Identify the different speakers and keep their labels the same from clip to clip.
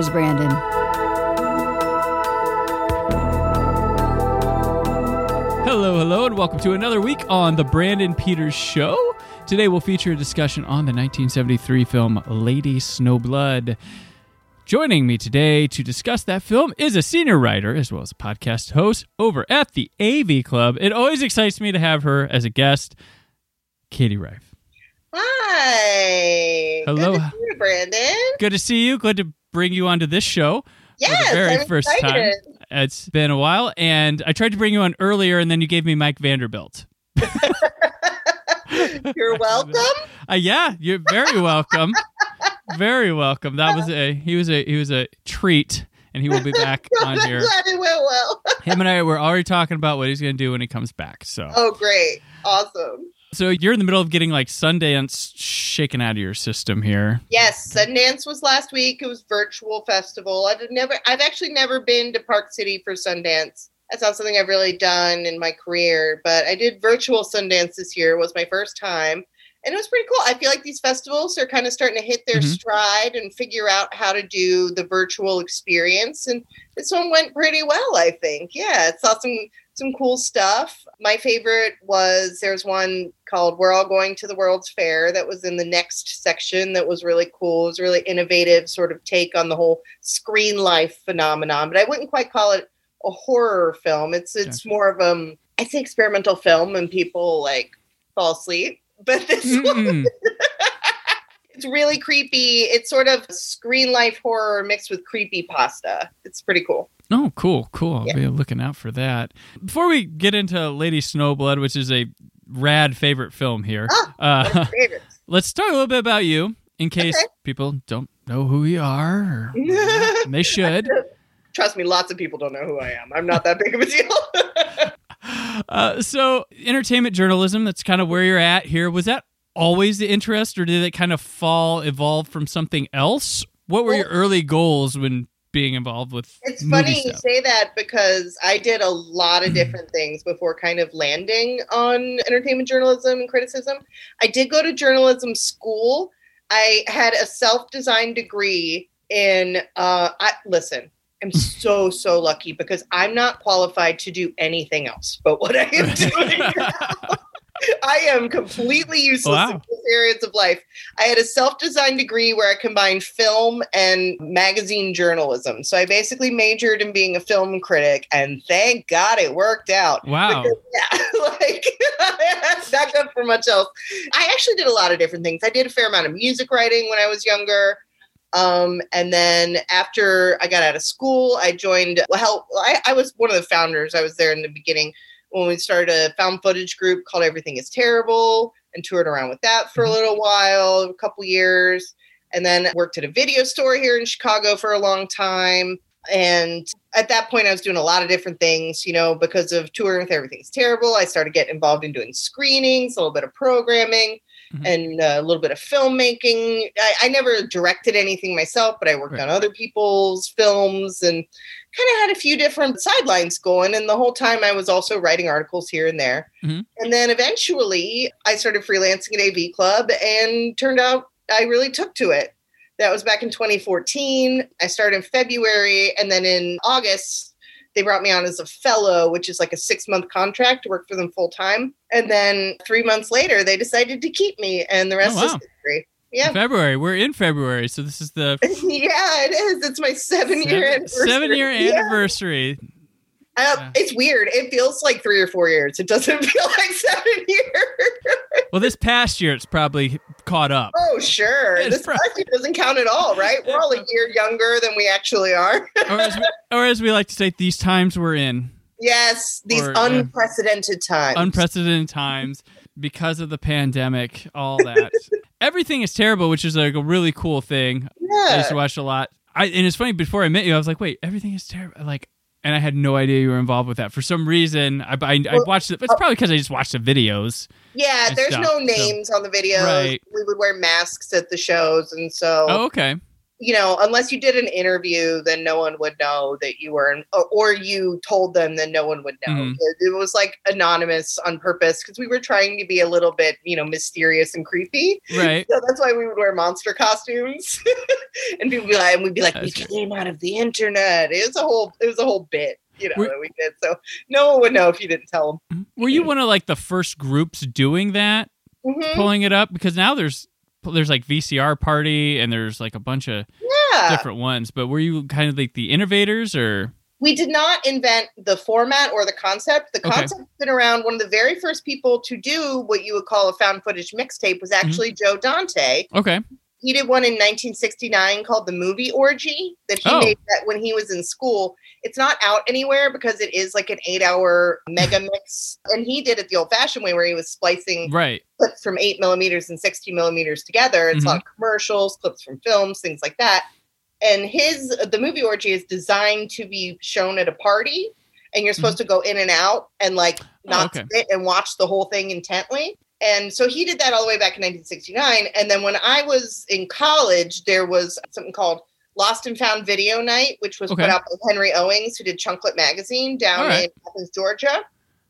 Speaker 1: Here's Brandon.
Speaker 2: Hello, hello, and welcome to another week on the Brandon Peters Show. Today we'll feature a discussion on the 1973 film Lady Snowblood. Joining me today to discuss that film is a senior writer as well as a podcast host over at the AV Club. It always excites me to have her as a guest, Katie Rife.
Speaker 3: Hi.
Speaker 2: Hello.
Speaker 3: Good to see you, Brandon.
Speaker 2: Good to see you. Good to bring you onto this show.
Speaker 3: Yes,
Speaker 2: for the very
Speaker 3: I'm
Speaker 2: first
Speaker 3: excited.
Speaker 2: time. It's been a while, and I tried to bring you on earlier, and then you gave me Mike Vanderbilt.
Speaker 3: You're welcome.
Speaker 2: Uh, yeah, you're very welcome. very welcome. That was a he was a he was a treat, and he will be back on
Speaker 3: I'm
Speaker 2: here.
Speaker 3: glad it went well.
Speaker 2: Him and I were already talking about what he's going to do when he comes back. So,
Speaker 3: Oh, great. Awesome.
Speaker 2: So you're in the middle of getting like Sundance shaken out of your system here.
Speaker 3: Yes, Sundance was last week. It was virtual festival. I've never I've actually never been to Park City for Sundance. That's not something I've really done in my career, but I did virtual Sundance this year. It was my first time. And it was pretty cool. I feel like these festivals are kind of starting to hit their
Speaker 2: Mhm.
Speaker 3: stride and figure out how to do the virtual experience. And this one went pretty well, I think. Yeah, it saw some some cool stuff. My favorite was there's one called We're All Going to the World's Fair that was in the next section that was really cool. It was a really innovative sort of take on the whole screen life phenomenon. But I wouldn't quite call it a horror film. It's it's more of um I say experimental film and people like fall asleep. But this one
Speaker 2: Mm.
Speaker 3: it's really creepy. It's sort of screen life horror mixed with creepy pasta. It's pretty cool.
Speaker 2: Oh, cool, cool. I'll
Speaker 3: Yeah.
Speaker 2: be looking out for that. Before we get into Lady Snowblood, which is a rad favorite film here,
Speaker 3: Ah,
Speaker 2: uh, let's talk a little bit about you in case
Speaker 3: Okay.
Speaker 2: people don't know who you are. They should.
Speaker 3: Trust me, lots of people don't know who I am. I'm not that big of a deal.
Speaker 2: Uh, so, entertainment journalism, that's kind of where you're at here. Was that always the interest, or did it kind of fall, evolve from something else? What were your early goals when being involved with
Speaker 3: It's funny you say that because I did a lot of different things before kind of landing on entertainment journalism and criticism. I did go to journalism school. I had a self-designed degree in uh I listen, I'm so so lucky because I'm not qualified to do anything else but what I am doing. I am completely useless in
Speaker 2: Wow.
Speaker 3: both areas of life. I had a self-designed degree where I combined film and magazine journalism. So I basically majored in being a film critic, and thank God it worked out.
Speaker 2: wow.
Speaker 3: Because, yeah, like not good for much else. I actually did a lot of different things. I did a fair amount of music writing when I was younger. Um, and then after I got out of school, I joined. Well, I, I was one of the founders. I was there in the beginning when we started a found footage group called Everything Is Terrible, and toured around with that for a
Speaker 2: Mhm.
Speaker 3: little while, a couple years, and then worked at a video store here in Chicago for a long time. And at that point, I was doing a lot of different things, you know, because of touring with Everything's Terrible. I started getting involved in doing screenings, a little bit of programming,
Speaker 2: Mhm.
Speaker 3: and uh, a little bit of filmmaking. I, I never directed anything myself, but I worked
Speaker 2: Right.
Speaker 3: on other people's films and kind of had a few different sidelines going. And the whole time, I was also writing articles here and there.
Speaker 2: Mhm.
Speaker 3: And then eventually, I started freelancing at AV Club, and turned out I really took to it. That was back in 2014. I started in February, and then in August, they brought me on as a fellow, which is like a six month contract to work for them full time. And then three months later, they decided to keep me, and the rest
Speaker 2: Oh, wow.
Speaker 3: is history. Yeah.
Speaker 2: February. We're in February, so this is the
Speaker 3: yeah, it is. It's my seven year
Speaker 2: seven,
Speaker 3: anniversary.
Speaker 2: seven year
Speaker 3: Yeah.
Speaker 2: anniversary.
Speaker 3: Uh,
Speaker 2: Yeah.
Speaker 3: It's weird. It feels like three or four years. It doesn't feel like seven years.
Speaker 2: Well, this past year it's probably caught up.
Speaker 3: oh, sure.
Speaker 2: It's
Speaker 3: This
Speaker 2: pro-
Speaker 3: past year doesn't count at all, right? We're all a year younger than we actually are.
Speaker 2: or, as we, or as we like to say, these times we're in.
Speaker 3: Yes, these
Speaker 2: Or, uh,
Speaker 3: unprecedented times.
Speaker 2: unprecedented times because of the pandemic, all that. Everything is terrible, which is like a really cool thing. I used to watch a lot. I and it's funny. Before I met you, I was like, "Wait, everything is terrible." Like, and I had no idea you were involved with that. For some reason, I I, I watched it. It's uh, probably because I just watched the videos.
Speaker 3: Yeah, there's
Speaker 2: stuff,
Speaker 3: no
Speaker 2: so-
Speaker 3: names on the videos.
Speaker 2: Right.
Speaker 3: We would wear masks at the shows, and so
Speaker 2: Oh, okay.
Speaker 3: You know, unless you did an interview, then no one would know that you were, in, or, you told them, then no one would know.
Speaker 2: Mhm.
Speaker 3: It, it was like anonymous on purpose because we were trying to be a little bit, you know, mysterious and creepy.
Speaker 2: Right.
Speaker 3: So that's why we would wear monster costumes, and people be like, and we'd be like, we
Speaker 2: That's good.
Speaker 3: came out of the internet. It was a whole, it was a whole bit, you know,
Speaker 2: Were-
Speaker 3: that we did. So no one would know if you didn't tell them.
Speaker 2: Were you one of like the first groups doing that,
Speaker 3: Mhm.
Speaker 2: pulling it up? Because now there's there's like VCR party and there's like a bunch of
Speaker 3: Yeah.
Speaker 2: different ones. But were you kind of like the innovators or?
Speaker 3: we did not invent the format or the concept. The
Speaker 2: Okay.
Speaker 3: concept's been around. One of the very first people to do what you would call a found footage mixtape was
Speaker 2: Mm-hmm.
Speaker 3: actually Joe Dante.
Speaker 2: Okay.
Speaker 3: He did one in 1969 called The Movie Orgy that he
Speaker 2: Oh.
Speaker 3: made that when he was in school. It's not out anywhere because it is like an eight hour mega mix. And he did it the old fashioned way where he was splicing
Speaker 2: Right.
Speaker 3: clips from eight millimeters and 16 millimeters together. It's
Speaker 2: Mhm.
Speaker 3: a lot of commercials, clips from films, things like that. And his the movie orgy is designed to be shown at a party, and you're supposed to go in and out and like not
Speaker 2: okay.
Speaker 3: sit and watch the whole thing intently. And so he did that all the way back in 1969. And then when I was in college, there was something called Lost and Found Video Night, which was
Speaker 2: Okay.
Speaker 3: put out by Henry Owings, who did Chunklet Magazine down
Speaker 2: right.
Speaker 3: in Athens, Georgia.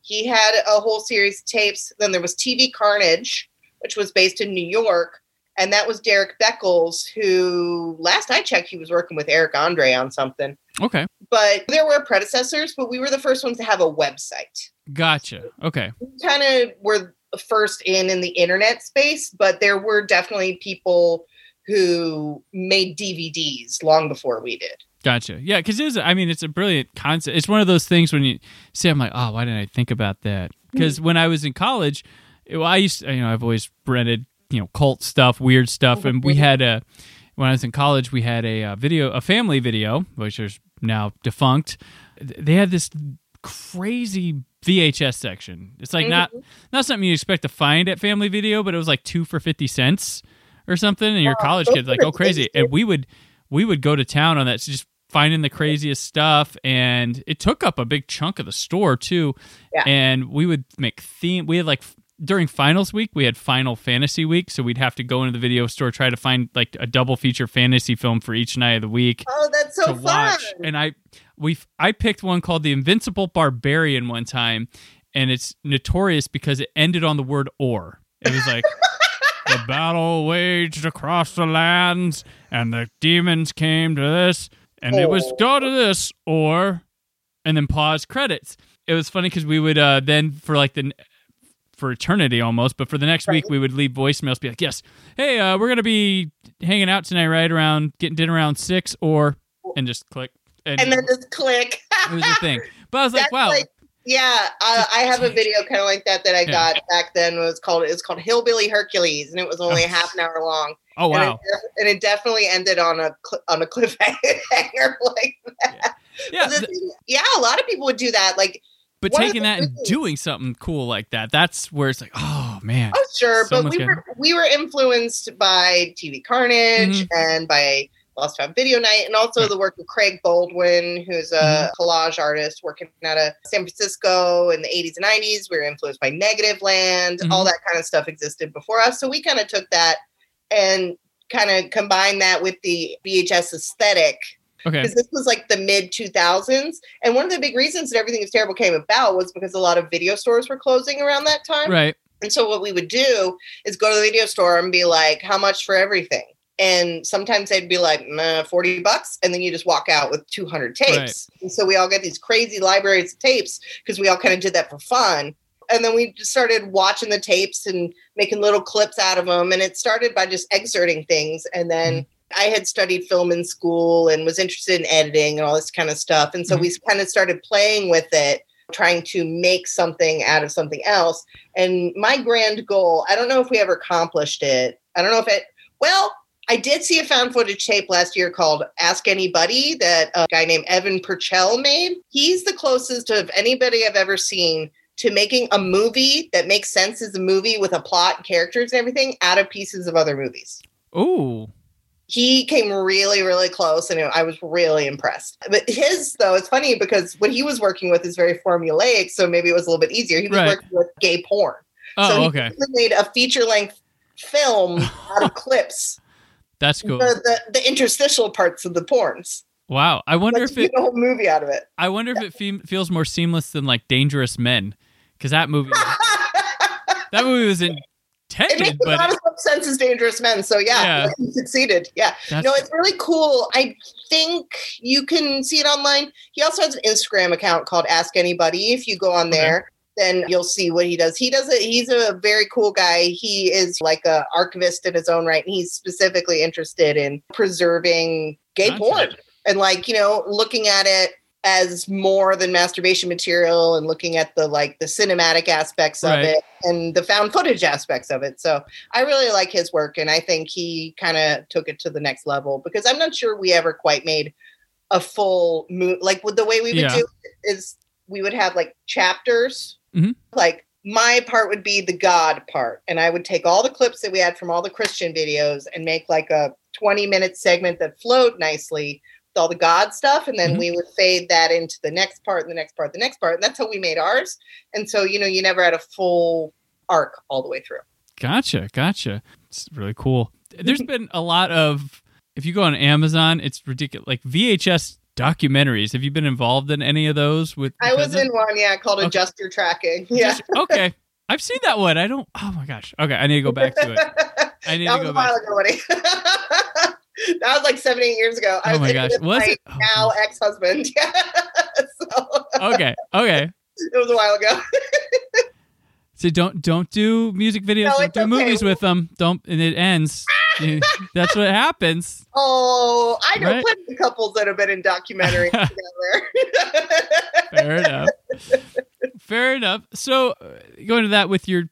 Speaker 3: He had a whole series of tapes. Then there was TV Carnage, which was based in New York. And that was Derrick Beckles, who last I checked, he was working with Eric Andre on something.
Speaker 2: Okay.
Speaker 3: But there were predecessors, but we were the first ones to have a website.
Speaker 2: Gotcha. Okay.
Speaker 3: We kind of were first in in the internet space, but there were definitely people who made DVDs long before we did.
Speaker 2: Gotcha. Yeah, because it is. I mean, it's a brilliant concept. It's one of those things when you see, I'm like, oh, why didn't I think about that? Because when I was in college, well, I used, to, you know, I've always rented, you know, cult stuff, weird stuff, and we had a. When I was in college, we had a, uh video, a family video, which is now defunct. They had this crazy VHS section. It's like not mm-hmm. not something you expect to find at Family Video, but it was like two for fifty cents or something, and your college kids like go oh,
Speaker 3: crazy.
Speaker 2: And we would we would go to town on that, just finding the craziest stuff, and it took up a big chunk of the store too.
Speaker 3: Yeah.
Speaker 2: And we would make theme. We had like during finals week, we had Final Fantasy week, so we'd have to go into the video store try to find like a double feature fantasy film for each night of the week
Speaker 3: Oh, that's so fun.
Speaker 2: watch. And I we I picked one called The Invincible Barbarian one time, and it's notorious because it ended on the word or. It was like the battle waged across the lands, and the demons came to this, and it was
Speaker 3: Oh.
Speaker 2: go to this or, and then pause credits. It was funny because we would uh, then for like the for eternity almost, but for the next week we would leave voicemails, be like, "Yes, hey, uh, we're gonna be hanging out tonight, right around getting dinner around six, or," and just click, and,
Speaker 3: and then just click.
Speaker 2: it was a thing. But I was like,
Speaker 3: That's
Speaker 2: "Wow,
Speaker 3: like- yeah, I, I have a video kind of like that that I
Speaker 2: Yeah.
Speaker 3: got back then. It was called it was called Hillbilly Hercules, and it was only a half an hour long.
Speaker 2: oh
Speaker 3: And it,
Speaker 2: wow,
Speaker 3: and it definitely ended on a cl- on a cliffhanger like that.
Speaker 2: yeah."
Speaker 3: The
Speaker 2: th-
Speaker 3: thing- yeah, a lot of people would do that. Like,
Speaker 2: but
Speaker 3: one
Speaker 2: taking that and
Speaker 3: things-
Speaker 2: doing something cool like that—that's where it's like, "Oh man."
Speaker 3: oh sure, but
Speaker 2: Someone's
Speaker 3: we were we were influenced by TV Carnage
Speaker 2: Mm-hmm.
Speaker 3: and by Lost Found Video Night, and also the work of Craig Baldwin, who's a
Speaker 2: Mm-hmm.
Speaker 3: collage artist working out of San Francisco in the 80s and 90s. We were influenced by Negativland.
Speaker 2: Mhm.
Speaker 3: All that kind of stuff existed before us, so we kind of took that and kind of combined that with the VHS aesthetic
Speaker 2: Okay,
Speaker 3: because this was like the mid 2000s and one of the big reasons that everything is terrible came about was because a lot of video stores were closing around that time
Speaker 2: right.
Speaker 3: and so what we would do is go to the video store and be like how much for everything and sometimes they'd be like nah, 40 bucks and then you just walk out with 200 tapes and so we all get these crazy libraries of tapes because we all kind of did that for fun and then we just started watching the tapes and making little clips out of them and it started by just excerpting things and then mm-hmm. I had studied film in school and was interested in editing and all this kind of stuff. And so mm-hmm. we kind of started playing with it, trying to make something out of something else. And my grand goal, I don't know if we ever accomplished it. I don't know if it, well, I did see a found footage tape last year called Ask Any Buddy that a guy named Evan Purcell made. He's the closest of anybody I've ever seen to making a movie that makes sense as a movie with a plot characters and everything out of pieces of other movies.
Speaker 2: Ooh.
Speaker 3: He came really, really close, and I was really impressed. But his, though, it's funny because what he was working with is very formulaic, so maybe it was a little bit easier. He was
Speaker 2: Right.
Speaker 3: working with gay porn.
Speaker 2: Oh,
Speaker 3: so he
Speaker 2: okay.
Speaker 3: made a feature length film out of clips,
Speaker 2: That's cool.
Speaker 3: the, the, the interstitial parts of the porns.
Speaker 2: Wow. I wonder
Speaker 3: Like,
Speaker 2: if it
Speaker 3: a whole movie out of it.
Speaker 2: I wonder if it fe- feels more seamless than like Dangerous Men cuz that movie that movie was
Speaker 3: it
Speaker 2: intended
Speaker 3: makes
Speaker 2: but
Speaker 3: not as much sense as Dangerous Men. So yeah,
Speaker 2: Yeah.
Speaker 3: he succeeded. Yeah.
Speaker 2: that's
Speaker 3: No, it's really cool. I think you can see it online. He also has an Instagram account called Ask Any Buddy. If you go on
Speaker 2: Okay.
Speaker 3: there, then you'll see what he does. He does it. He's a very cool guy. He is like a archivist in his own right, and he's specifically interested in preserving gay porn and like you know looking at it as more than masturbation material and looking at the like the cinematic aspects of it and the found footage aspects of it. So I really like his work, and I think he kind of took it to the next level because I'm not sure we ever quite made a full mo- like with the way we would
Speaker 2: Yeah.
Speaker 3: do it is we would have like chapters.
Speaker 2: Mm-hmm.
Speaker 3: Like my part would be the God part, and I would take all the clips that we had from all the Christian videos and make like a 20 minute segment that flowed nicely with all the God stuff, and then
Speaker 2: Mhm.
Speaker 3: we would fade that into the next part, and the next part, the next part, and that's how we made ours. And so you know, you never had a full arc all the way through.
Speaker 2: Gotcha, gotcha. It's really cool. There's been a lot of if you go on Amazon, it's ridiculous like VHS documentaries. Have you been involved in any of those with
Speaker 3: I was
Speaker 2: of-
Speaker 3: in one, yeah, called
Speaker 2: Okay.
Speaker 3: Adjust Your Tracking. Yeah.
Speaker 2: Just- okay. I've seen that one. I don't Oh my gosh. Okay, I need to go back to it. I need
Speaker 3: that
Speaker 2: to
Speaker 3: was
Speaker 2: go
Speaker 3: a
Speaker 2: back.
Speaker 3: while ago, that was like seven, eight years ago. Oh I
Speaker 2: Oh
Speaker 3: was
Speaker 2: my gosh. Was
Speaker 3: my
Speaker 2: it? Oh,
Speaker 3: now ex-husband. Yeah. so
Speaker 2: okay. Okay.
Speaker 3: it was a while ago.
Speaker 2: So don't don't do music videos.
Speaker 3: No,
Speaker 2: don't do
Speaker 3: okay.
Speaker 2: movies with them. Don't and it ends. That's what happens.
Speaker 3: Oh, I know
Speaker 2: Right.
Speaker 3: plenty of couples that have been in documentaries together.
Speaker 2: Fair enough. Fair enough. So uh, going to that with your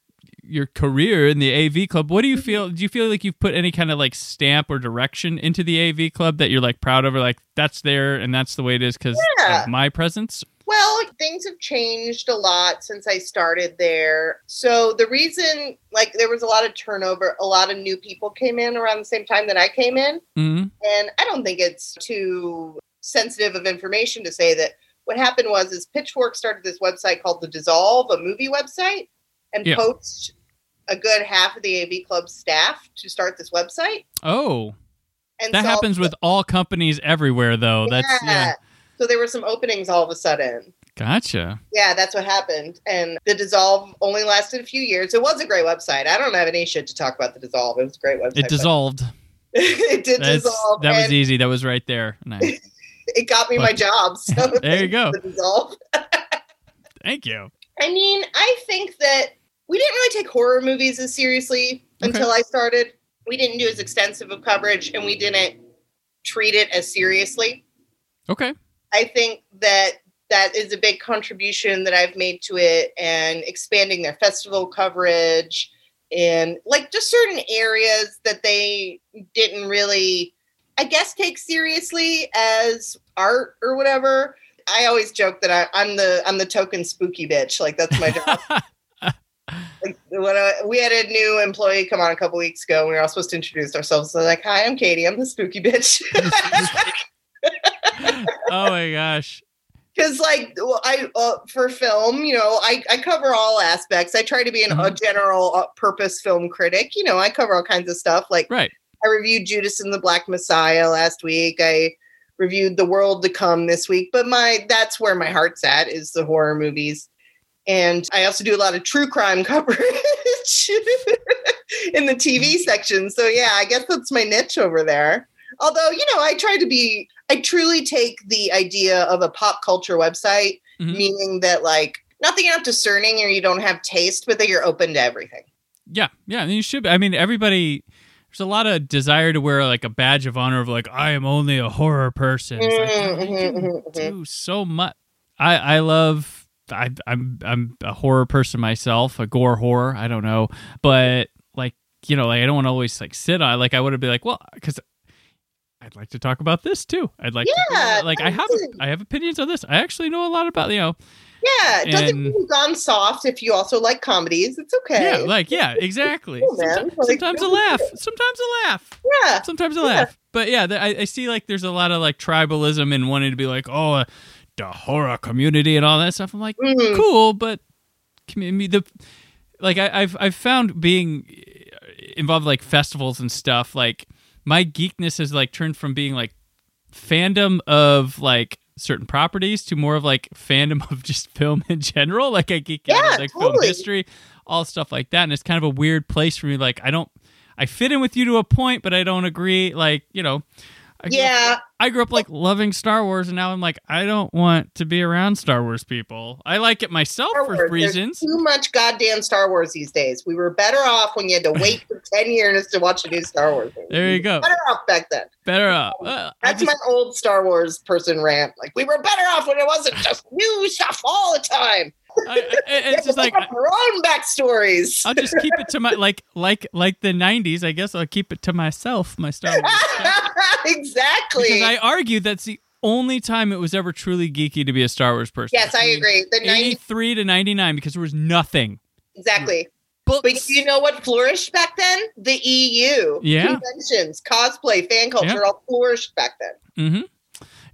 Speaker 2: your career in the AV club, what do you feel? Do you feel like you've put any kind of like stamp or direction into the AV club that you're like proud of, or like that's there and that's the way it is because
Speaker 3: Yeah.
Speaker 2: of my presence?
Speaker 3: Well, things have changed a lot since I started there. So the reason, like, there was a lot of turnover, a lot of new people came in around the same time that I came in.
Speaker 2: hmm
Speaker 3: And I don't think it's too sensitive of information to say that what happened was is Pitchfork started this website called The Dissolve, a movie website, and
Speaker 2: Yeah.
Speaker 3: poached a good half of the AV Club staff to start this website.
Speaker 2: Oh,
Speaker 3: And
Speaker 2: that
Speaker 3: so-
Speaker 2: happens with all companies everywhere, though. That's yeah.
Speaker 3: So there were some openings all of a sudden.
Speaker 2: Gotcha.
Speaker 3: Yeah, that's what happened. And the dissolve only lasted a few years. It was a great website. I don't have any shit to talk about the dissolve. It was a great website.
Speaker 2: It dissolved.
Speaker 3: it did
Speaker 2: That's,
Speaker 3: dissolve.
Speaker 2: that was easy. That was right there. Nice.
Speaker 3: It got me my job. So
Speaker 2: There you go.
Speaker 3: The dissolve.
Speaker 2: Thank you.
Speaker 3: I mean, I think that we didn't really take horror movies as seriously
Speaker 2: Okay.
Speaker 3: until I started. We didn't do as extensive of coverage, and we didn't treat it as seriously.
Speaker 2: Okay.
Speaker 3: I think that that is a big contribution that I've made to it and expanding their festival coverage and like just certain areas that they didn't really I guess take seriously as art or whatever. I always joke that I, I'm the I'm the token spooky bitch. Like that's my job. like when I, we had a new employee come on a couple weeks ago, and we were all supposed to introduce ourselves. So like, hi, I'm Katie. I'm the spooky bitch.
Speaker 2: oh my gosh.
Speaker 3: because like i uh, for film you know I, I cover all aspects. I try to be an, a
Speaker 2: Mhm.
Speaker 3: general uh, purpose film critic. You know i cover all kinds of stuff. Like
Speaker 2: Right.
Speaker 3: i reviewed judas and the black messiah last week. I reviewed the world to come this week. But my that's where my heart's at is the horror movies. And i also do a lot of true crime coverage in the tv section. So yeah i guess that's my niche over there. Although you know i try to be i truly take the idea of a pop culture website
Speaker 2: Mhm.
Speaker 3: meaning that like not that you're not discerning or you don't have taste but that you're open to everything
Speaker 2: Yeah, yeah, and you should. be. I mean, everybody. There's a lot of desire to wear like a badge of honor of like I am only a horror person. It's like,
Speaker 3: Mhm, mhm,
Speaker 2: can
Speaker 3: mhm, mhm.
Speaker 2: do so much. I I love. I I'm I'm a horror person myself, a gore horror. I don't know, but like you know, like I don't want to always like sit on. Like I would have been like, well, because I'd like to talk about this too. I'd like,
Speaker 3: Yeah,
Speaker 2: to, like I have. I have opinions on this. I actually know a lot about you know,
Speaker 3: Yeah, it doesn't mean you've gone soft if you also like comedies. It's okay.
Speaker 2: yeah, like yeah, exactly.
Speaker 3: Cool.
Speaker 2: Sometimes,
Speaker 3: Like,
Speaker 2: sometimes a laugh, sometimes a laugh,
Speaker 3: yeah.
Speaker 2: sometimes a
Speaker 3: Yeah.
Speaker 2: laugh. But yeah, I, I see like there's a lot of like tribalism and wanting to be like, oh, uh, the horror community and all that stuff. I'm like,
Speaker 3: Mhm.
Speaker 2: cool, but community the like I, I've I've found being involved like festivals and stuff like my geekness has like turned from being like fandom of like certain properties to more of like fandom of just film in general. Like I geek out
Speaker 3: Yeah,
Speaker 2: like film history all stuff like that and it's kind of a weird place for me. Like I don't I fit in with you to a point but I don't agree like you know I grew up-
Speaker 3: Yeah,
Speaker 2: I grew up like loving Star Wars, and now I'm like, I don't want to be around Star Wars people. I like it myself
Speaker 3: Star
Speaker 2: for
Speaker 3: Wars. There's
Speaker 2: reasons.
Speaker 3: too much goddamn Star Wars these days. We were better off when you had to wait for ten years to watch a new Star Wars. Movie.
Speaker 2: There you go.
Speaker 3: Better off back then.
Speaker 2: Better off. Uh,
Speaker 3: That's
Speaker 2: just,
Speaker 3: my old Star Wars person rant. Like we were better off when it wasn't just new stuff all the time.
Speaker 2: I, I, it's just like
Speaker 3: up our own backstories.
Speaker 2: I'll just keep it to my like like like the '90s. I guess I'll keep it to myself. My Star Wars.
Speaker 3: exactly.
Speaker 2: because I argue that's the only time it was ever truly geeky to be a Star Wars person.
Speaker 3: yes, I agree. The 90s,
Speaker 2: 83 to 99 because there was nothing.
Speaker 3: exactly.
Speaker 2: Books.
Speaker 3: But you know what flourished back then? The EU.
Speaker 2: Yeah.
Speaker 3: Conventions, cosplay, fan culture
Speaker 2: Yeah.
Speaker 3: all flourished back then.
Speaker 2: Mm-hmm.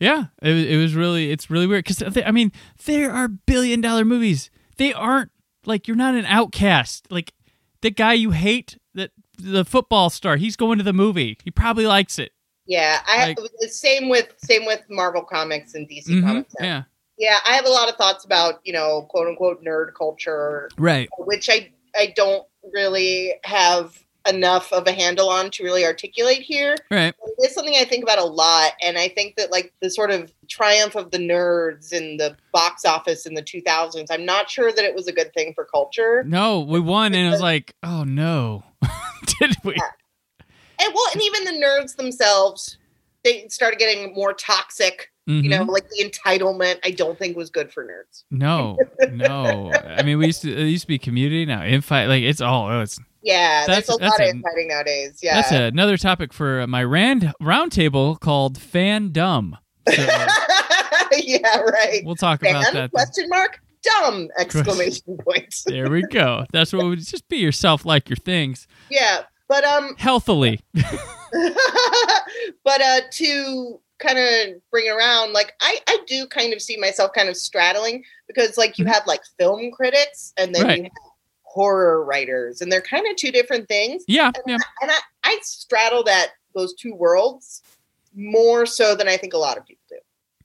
Speaker 2: Yeah, it, was- it was really it's really weird because I mean there are billion dollar movies. They aren't like you're not an outcast. Like the guy you hate, that the football star, he's going to the movie. He probably likes it.
Speaker 3: Yeah, I
Speaker 2: Like-
Speaker 3: have the same with same with Marvel comics and DC
Speaker 2: Mhm,
Speaker 3: comics. now.
Speaker 2: Yeah,
Speaker 3: yeah, I have a lot of thoughts about you know quote unquote nerd culture,
Speaker 2: right.
Speaker 3: which I I don't really have enough of a handle on to really articulate here.
Speaker 2: Right.
Speaker 3: It's something I think about a lot, and I think that like the sort of triumph of the nerds in the box office in the 2000s. I'm not sure that it was a good thing for culture.
Speaker 2: No, we won, and it was like, oh no, did we?
Speaker 3: And well, and even the nerds themselves, they started getting more toxic. You know,
Speaker 2: Mhm.
Speaker 3: like the entitlement. I don't think was good for nerds.
Speaker 2: no, no. I mean, we used to it used to be community. Now infight, like it's all. Oh, it's
Speaker 3: Yeah,
Speaker 2: That's-
Speaker 3: there's a lot
Speaker 2: a-
Speaker 3: of infighting nowadays. Yeah,
Speaker 2: that's another topic for my rand roundtable called fandom. So
Speaker 3: yeah, right.
Speaker 2: we'll talk about that.
Speaker 3: Question mark? Dumb! Exclamation point.
Speaker 2: There we go. That's what would just be yourself, like your things,
Speaker 3: yeah, but um,
Speaker 2: healthily.
Speaker 3: but uh, to kind of bring it around, like I I do kind of see myself kind of straddling because like you
Speaker 2: Mhm.
Speaker 3: have like film critics and then
Speaker 2: Right.
Speaker 3: you have horror writers, and they're kind of two different things.
Speaker 2: Yeah, yeah.
Speaker 3: And I I straddle that those two worlds more so than I think a lot of people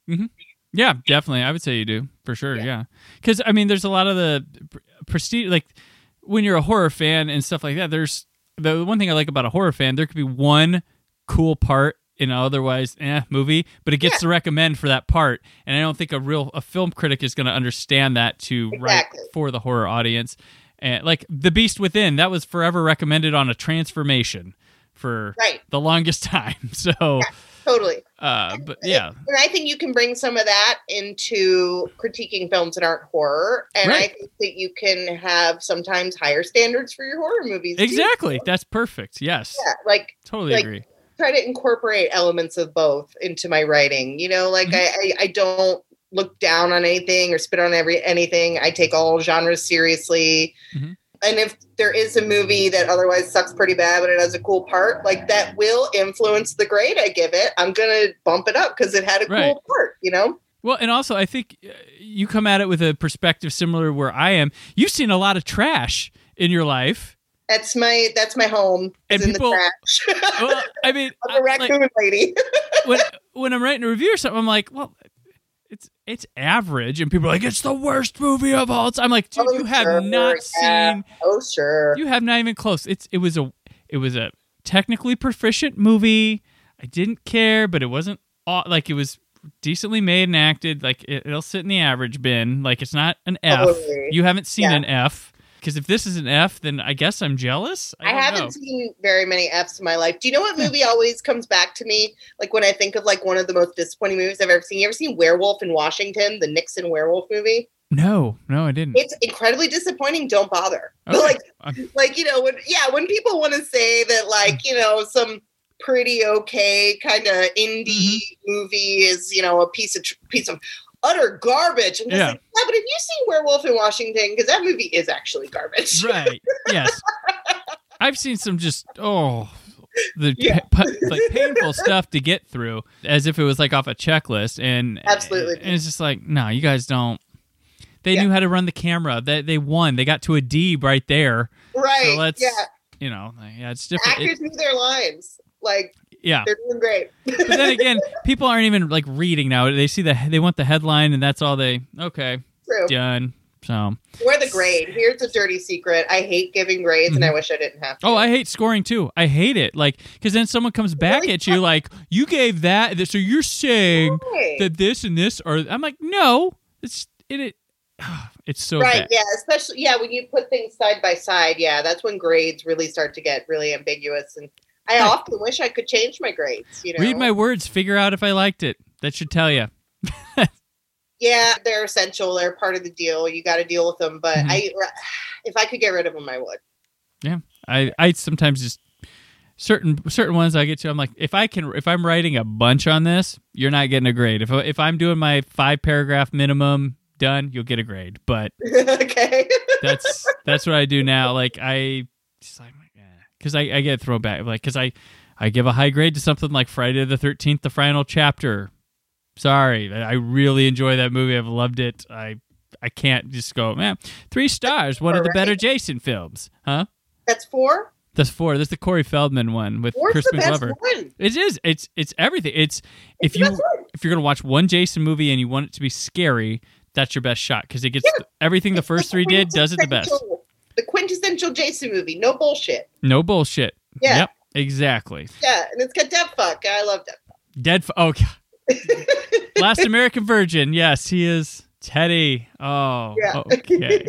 Speaker 3: do.
Speaker 2: Yeah, definitely. I would say you do for sure.
Speaker 3: Yeah.
Speaker 2: Yeah, because I mean, there's a lot of the prestige, like when you're a horror fan and stuff like that. There's the one thing I like about a horror fan. There could be one cool part in an otherwise eh movie, but it gets
Speaker 3: Yeah.
Speaker 2: to recommend for that part. And I don't think a real a film critic is going to understand that to
Speaker 3: Exactly.
Speaker 2: write for the horror audience. And like The Beast Within, that was forever recommended on a transformation for
Speaker 3: Right.
Speaker 2: the longest time. So,
Speaker 3: Totally.
Speaker 2: uh, but yeah,
Speaker 3: And I think you can bring some of that into critiquing films that aren't horror. And I think that you can have sometimes higher standards for your horror movies. too.
Speaker 2: exactly. That's perfect. Yes,
Speaker 3: Yeah. Like
Speaker 2: totally
Speaker 3: Like,
Speaker 2: agree.
Speaker 3: try to incorporate elements of both into my writing. You know, like
Speaker 2: Mhm.
Speaker 3: I, I, I don't look down on anything or spit on every anything. I take all genres seriously.
Speaker 2: Mhm.
Speaker 3: And if there is a movie that otherwise sucks pretty bad, but it has a cool part, like that will influence the grade I give it. I'm gonna bump it up because it had a
Speaker 2: Right.
Speaker 3: cool part. You know?
Speaker 2: Well, and also I think uh, you come at it with a perspective similar where I am. You've seen a lot of trash in your life.
Speaker 3: That's my that's my home.
Speaker 2: And
Speaker 3: in
Speaker 2: people-
Speaker 3: the trash.
Speaker 2: Well, I mean,
Speaker 3: I'm a
Speaker 2: like,
Speaker 3: raccoon lady.
Speaker 2: when when I'm writing a review or something, I'm like, well, it's it's average, and people are like, it's the worst movie of all time. I'm like, dude,
Speaker 3: Oh,
Speaker 2: you have
Speaker 3: sure,
Speaker 2: not
Speaker 3: yeah.
Speaker 2: seen.
Speaker 3: oh sure.
Speaker 2: You have not even close. It's it was a it was a technically proficient movie. I didn't care, but it wasn't like it was decently made and acted. Like it, it'll sit in the average bin. Like it's not an F.
Speaker 3: Totally.
Speaker 2: You haven't seen
Speaker 3: Yeah.
Speaker 2: an F because if this is an F, then I guess I'm jealous. I,
Speaker 3: I, haven't
Speaker 2: know.
Speaker 3: seen very many Fs in my life. Do you know what movie always comes back to me? Like when I think of like one of the most disappointing movies I've ever seen. You ever seen Werewolf in Washington, the Nixon werewolf movie?
Speaker 2: No, no, I didn't.
Speaker 3: It's incredibly disappointing. Don't bother. But
Speaker 2: Okay.
Speaker 3: like,
Speaker 2: I'm-
Speaker 3: like you know, when yeah, when people want to say that, like you know, some pretty okay kind of indie
Speaker 2: Mm-hmm.
Speaker 3: movie is you know a piece of tr- piece of utter garbage. I'm just
Speaker 2: Yeah.
Speaker 3: like, yeah, but have you seen Werewolf in Washington? Because that movie is actually garbage.
Speaker 2: right. Yes. I've seen some just oh the
Speaker 3: Yeah.
Speaker 2: pa- like painful stuff to get through as if it was like off a checklist and
Speaker 3: Absolutely.
Speaker 2: and it's just like no you guys don't they
Speaker 3: Yeah.
Speaker 2: knew how to run the camera they they won they got to a D right there
Speaker 3: Right.
Speaker 2: so let's
Speaker 3: yeah.
Speaker 2: you know yeah it's different It-
Speaker 3: Actors knew their lines. Like
Speaker 2: yeah
Speaker 3: they're doing great.
Speaker 2: but then again people aren't even like reading now they see the they want the headline and that's all they okay
Speaker 3: True.
Speaker 2: done so
Speaker 3: We're the grade. Here's a dirty secret. I hate giving grades, and I wish I didn't have to.
Speaker 2: Mm-hmm. Oh, I hate scoring too. I hate it. Like, because then someone comes back
Speaker 3: Really?
Speaker 2: at you like, you gave that, so you're saying
Speaker 3: Right.
Speaker 2: that this and this, are. I'm like, no, it's it. it it's so
Speaker 3: right
Speaker 2: bad.
Speaker 3: yeah especially yeah when you put things side by side yeah that's when grades really start to get really ambiguous and i often wish i could change my grades you know
Speaker 2: Read my words, figure out if I liked it. That should tell you.
Speaker 3: yeah they're essential they're part of the deal you got to deal with them but
Speaker 2: Mhm.
Speaker 3: i if i could get rid of them i would Yeah,
Speaker 2: I I sometimes just certain certain ones I get to. I'm like, if I can, if I'm writing a bunch on this, you're not getting a grade. If if I'm doing my five paragraph minimum done, you'll get a grade. But
Speaker 3: okay
Speaker 2: that's that's what I do now. Like I just like because I, I get thrown back like because I I give a high grade to something like Friday the Thirteenth, the final chapter. Sorry, I really enjoy that movie. I've loved it. I I can't just go man three stars. One of the better Jason films, huh?
Speaker 3: that's four
Speaker 2: That's four. That's the Corey Feldman one with
Speaker 3: four's
Speaker 2: Crispin Glover. It is. It's it's everything. It's if
Speaker 3: It's the
Speaker 2: you if you're gonna watch one Jason movie and you want it to be scary, that's your best shot because it gets
Speaker 3: Yeah.
Speaker 2: everything the first three did does it the best.
Speaker 3: Quintessential- jason movie no bullshit
Speaker 2: No bullshit.
Speaker 3: Yeah.
Speaker 2: Yep. Exactly.
Speaker 3: yeah and it's got Dead fuck i love death
Speaker 2: Dead. F- oh, God. Last American Virgin. Yes, he is Teddy. Oh.
Speaker 3: Yeah.
Speaker 2: Okay.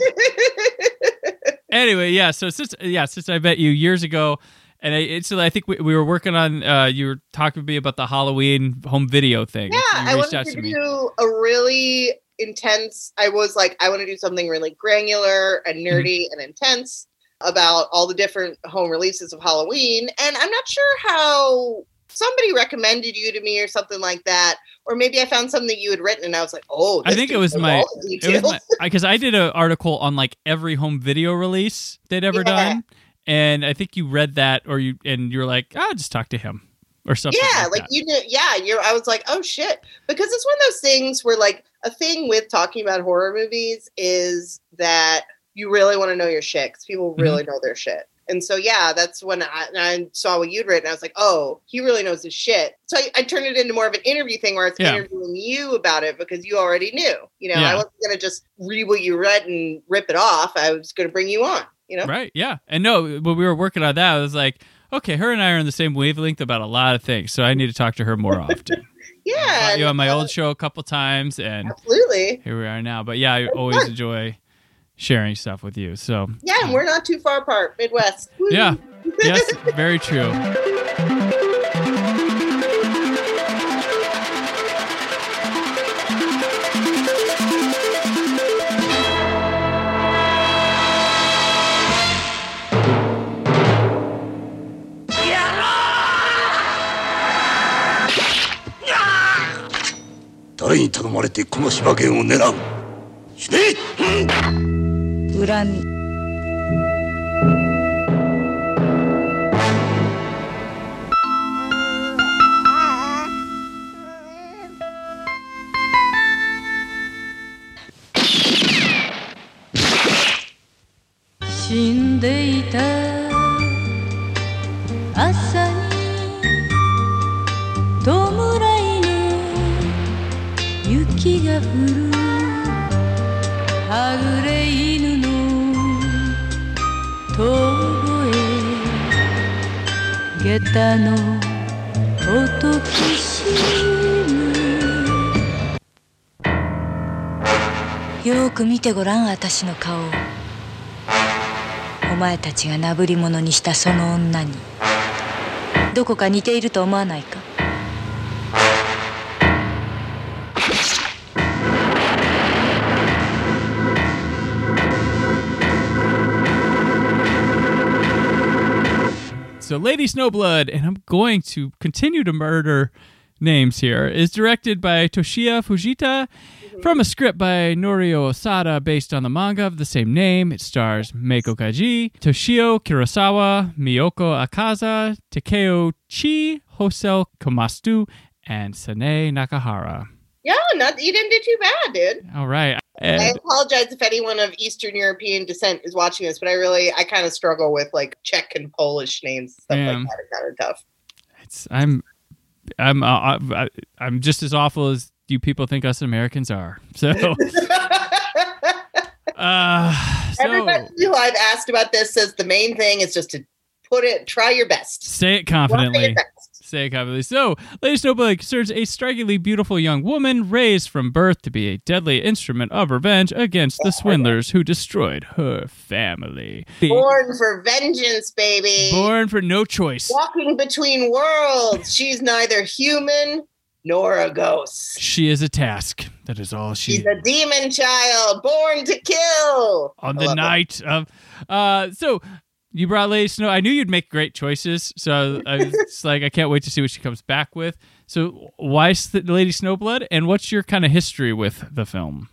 Speaker 2: anyway, yeah. So since yeah, since I met you years ago, and I, it's, so I think we, we were working on. Uh, you were talking to me about the Halloween home video thing.
Speaker 3: Yeah, I wanted to
Speaker 2: to me.
Speaker 3: do a really intense. I was like, I want to do something really granular and
Speaker 2: Mm-hmm.
Speaker 3: nerdy and intense about all the different home releases of Halloween. And I'm not sure how somebody recommended you to me or something like that, or maybe I found something you had written and I was like, oh,
Speaker 2: I think it was my- It was
Speaker 3: details.
Speaker 2: because I did an article on like every home video release they'd ever
Speaker 3: Yeah.
Speaker 2: done, and I think you read that or you and you were like, "I'll just talk to him" or something.
Speaker 3: yeah,
Speaker 2: like,
Speaker 3: like you knew. Yeah, you're. I was like, oh shit, because it's one of those things where like a thing with talking about horror movies is that you really want to know your shit because people
Speaker 2: Mm-hmm.
Speaker 3: really know their shit. And so yeah, that's when I, I saw what you'd written. I was like, oh, he really knows his shit. So I, I turned it into more of an interview thing where I was
Speaker 2: Yeah.
Speaker 3: interviewing you about it because you already knew. You know,
Speaker 2: Yeah.
Speaker 3: I wasn't gonna just read what you read and rip it off. I was gonna bring you on. You know,
Speaker 2: Right. Yeah. And no, when we were working on that, I was like, okay, her and I are on the same wavelength about a lot of things, so I need to talk to her more often.
Speaker 3: yeah,
Speaker 2: you on my old show a couple times, and
Speaker 3: absolutely.
Speaker 2: here we are now. But yeah, I always
Speaker 3: fun.
Speaker 2: enjoy sharing stuff with you. So
Speaker 3: Yeah, and we're not too far apart, Midwest. Woo.
Speaker 2: yeah, yes, very true.「
Speaker 4: 誰に頼まれてこの柴犬を狙う？死ね!」
Speaker 5: うん恨み。死んでいた。が降るはぐれ犬の遠声下駄の音きしむ。よく見てごらん私の顔お前たちがなぶり者にしたその女に。どこか似ていると思わないか？
Speaker 2: So, Lady Snowblood, and I'm going to continue to murder names here, is directed by Toshiya Fujita mm-hmm. from a script by Norio Osada based on the manga of the same name. It stars Meiko Kaji, Toshio Kurosawa, Miyoko Akaza, Takeo Chi, Hosei Komatsu, and Sane Nakahara.
Speaker 3: Yeah, not you didn't do too bad, dude.
Speaker 2: All right.
Speaker 3: I apologize if anyone of Eastern European descent is watching this, but I really I kind of struggle with like Czech and Polish names stuff
Speaker 2: Yeah.
Speaker 3: like that. Are kind of tough.
Speaker 2: It's I'm I'm uh, I, I'm just as awful as you people think us Americans are. So, uh, so
Speaker 3: Everybody who I've asked about this says the main thing is just to put it, try your best.
Speaker 2: say it
Speaker 3: Try
Speaker 2: confidently.
Speaker 3: Your best.
Speaker 2: Say it confidently. So, Lady Snowblood concerns a strikingly beautiful young woman raised from birth to be a deadly instrument of revenge against the swindlers who destroyed her family.
Speaker 3: Born for vengeance, baby.
Speaker 2: Born for no choice.
Speaker 3: Walking between worlds. She's neither human nor a ghost.
Speaker 2: She is a task. That is all she
Speaker 3: She's a demon child, born to kill.
Speaker 2: on
Speaker 3: I
Speaker 2: the
Speaker 3: it.
Speaker 2: night of uh so you brought Lady Snow. I knew you'd make great choices, so I was like, I can't wait to see what she comes back with. So, why Lady Snowblood, and what's your kind of history with the film?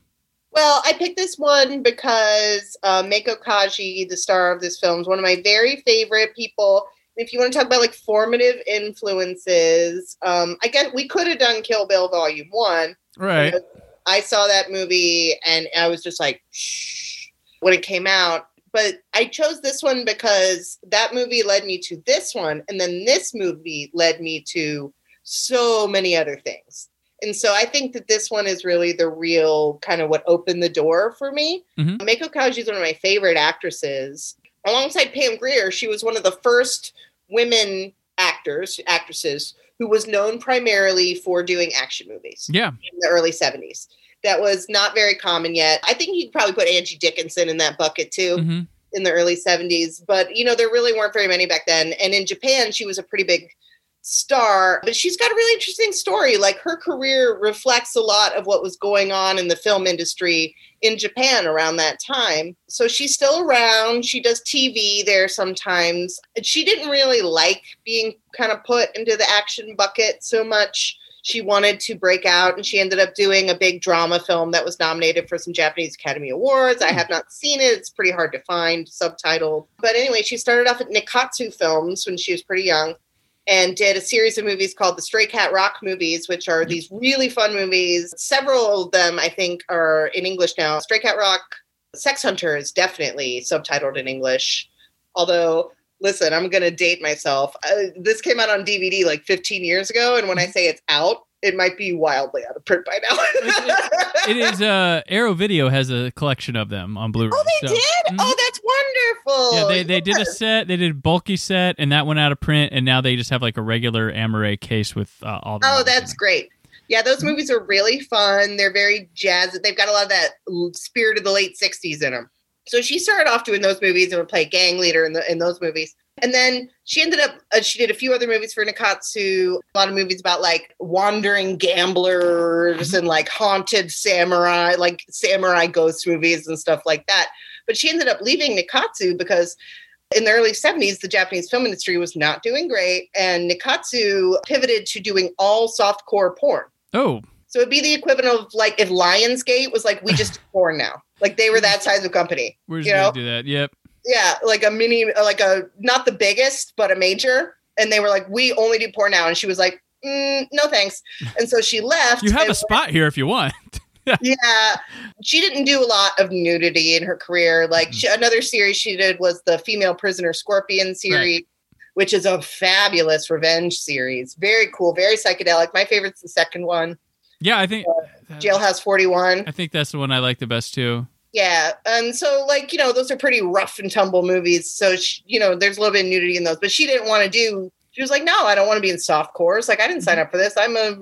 Speaker 3: Well, I picked this one because uh, Meiko Kaji, the star of this film, is one of my very favorite people. If you want to talk about like formative influences, um, I guess we could have done Kill Bill Volume One.
Speaker 2: Right.
Speaker 3: I saw that movie and I was just like, shh, when it came out. But I chose this one because that movie led me to this one, and then this movie led me to so many other things. And so I think that this one is really the real kind of what opened the door for me.
Speaker 2: Mhm.
Speaker 3: Meiko Kaji is one of my favorite actresses. Alongside Pam Grier, she was one of the first women actors, actresses who was known primarily for doing action movies
Speaker 2: Yeah.
Speaker 3: in the early 70s. That was not very common yet. I think you could probably put Angie Dickinson in that bucket too
Speaker 2: hmm
Speaker 3: in the early 70s, but you know, there really weren't very many back then. And in Japan, she was a pretty big star, but she's got a really interesting story. Like her career reflects a lot of what was going on in the film industry in Japan around that time. So she's still around. She does TV there sometimes. And she didn't really like being kind of put into the action bucket so much. She wanted to break out and she ended up doing a big drama film that was nominated for some Japanese Academy Awards. I hmm. have not seen it. It's pretty hard to find subtitled. But anyway, she started off at Nikkatsu Films when she was pretty young and did a series of movies called the Stray Cat Rock movies, which are hmm. these really fun movies. Several of them, I think, are in English now. Stray Cat Rock, Sex Hunter is definitely subtitled in English. Although, listen, I'm going to date myself. Uh, this came out on DVD like 15 years ago. And when I say it's out, it might be wildly out of print by now.
Speaker 2: It is. Uh, Arrow Video has a collection of them on Blu-ray.
Speaker 3: Oh, they
Speaker 2: so-
Speaker 3: did?
Speaker 2: Mhm.
Speaker 3: Oh, that's wonderful.
Speaker 2: Yeah, they, they did a set. They did a bulky set, and that went out of print. And now they just have like a regular Amaray case with uh, all. The
Speaker 3: Oh, that's great. Yeah, those movies are really fun. They're very jazz. They've got a lot of that spirit of the late '60s in them. So she started off doing those movies and would play gang leader in the in those movies. And then she ended up uh, she did a few other movies for Nikkatsu, a lot of movies about like wandering gamblers and like haunted samurai, like samurai ghost movies and stuff like that. But she ended up leaving Nikkatsu because in the early 70s, the Japanese film industry was not doing great, and Nikkatsu pivoted to doing all softcore porn.
Speaker 2: Oh,
Speaker 3: So it'd be the equivalent of like if Lionsgate was like, we just do porn now. Like they were that size of company.
Speaker 2: we're just
Speaker 3: You
Speaker 2: gonna
Speaker 3: know?
Speaker 2: do that. Yep.
Speaker 3: Yeah, like a mini, like a not the biggest, but a major. And they were like, we only do porn now. And she was like, mm, no thanks. And so she left.
Speaker 2: You have a spot here if you want.
Speaker 3: yeah she didn't do a lot of nudity in her career like she, another series she did was the female prisoner scorpion series which is a fabulous revenge series very cool very psychedelic my favorite's the second one
Speaker 2: Yeah, I think.
Speaker 3: Uh, jailhouse 41
Speaker 2: I think that's the one I like the best too.
Speaker 3: yeah and so like you know those are pretty rough and tumble movies so she, you know there's a little bit of nudity in those but she didn't want to do she was like no i don't want to be in soft cores like i didn't sign mm-hmm. up for this i'm a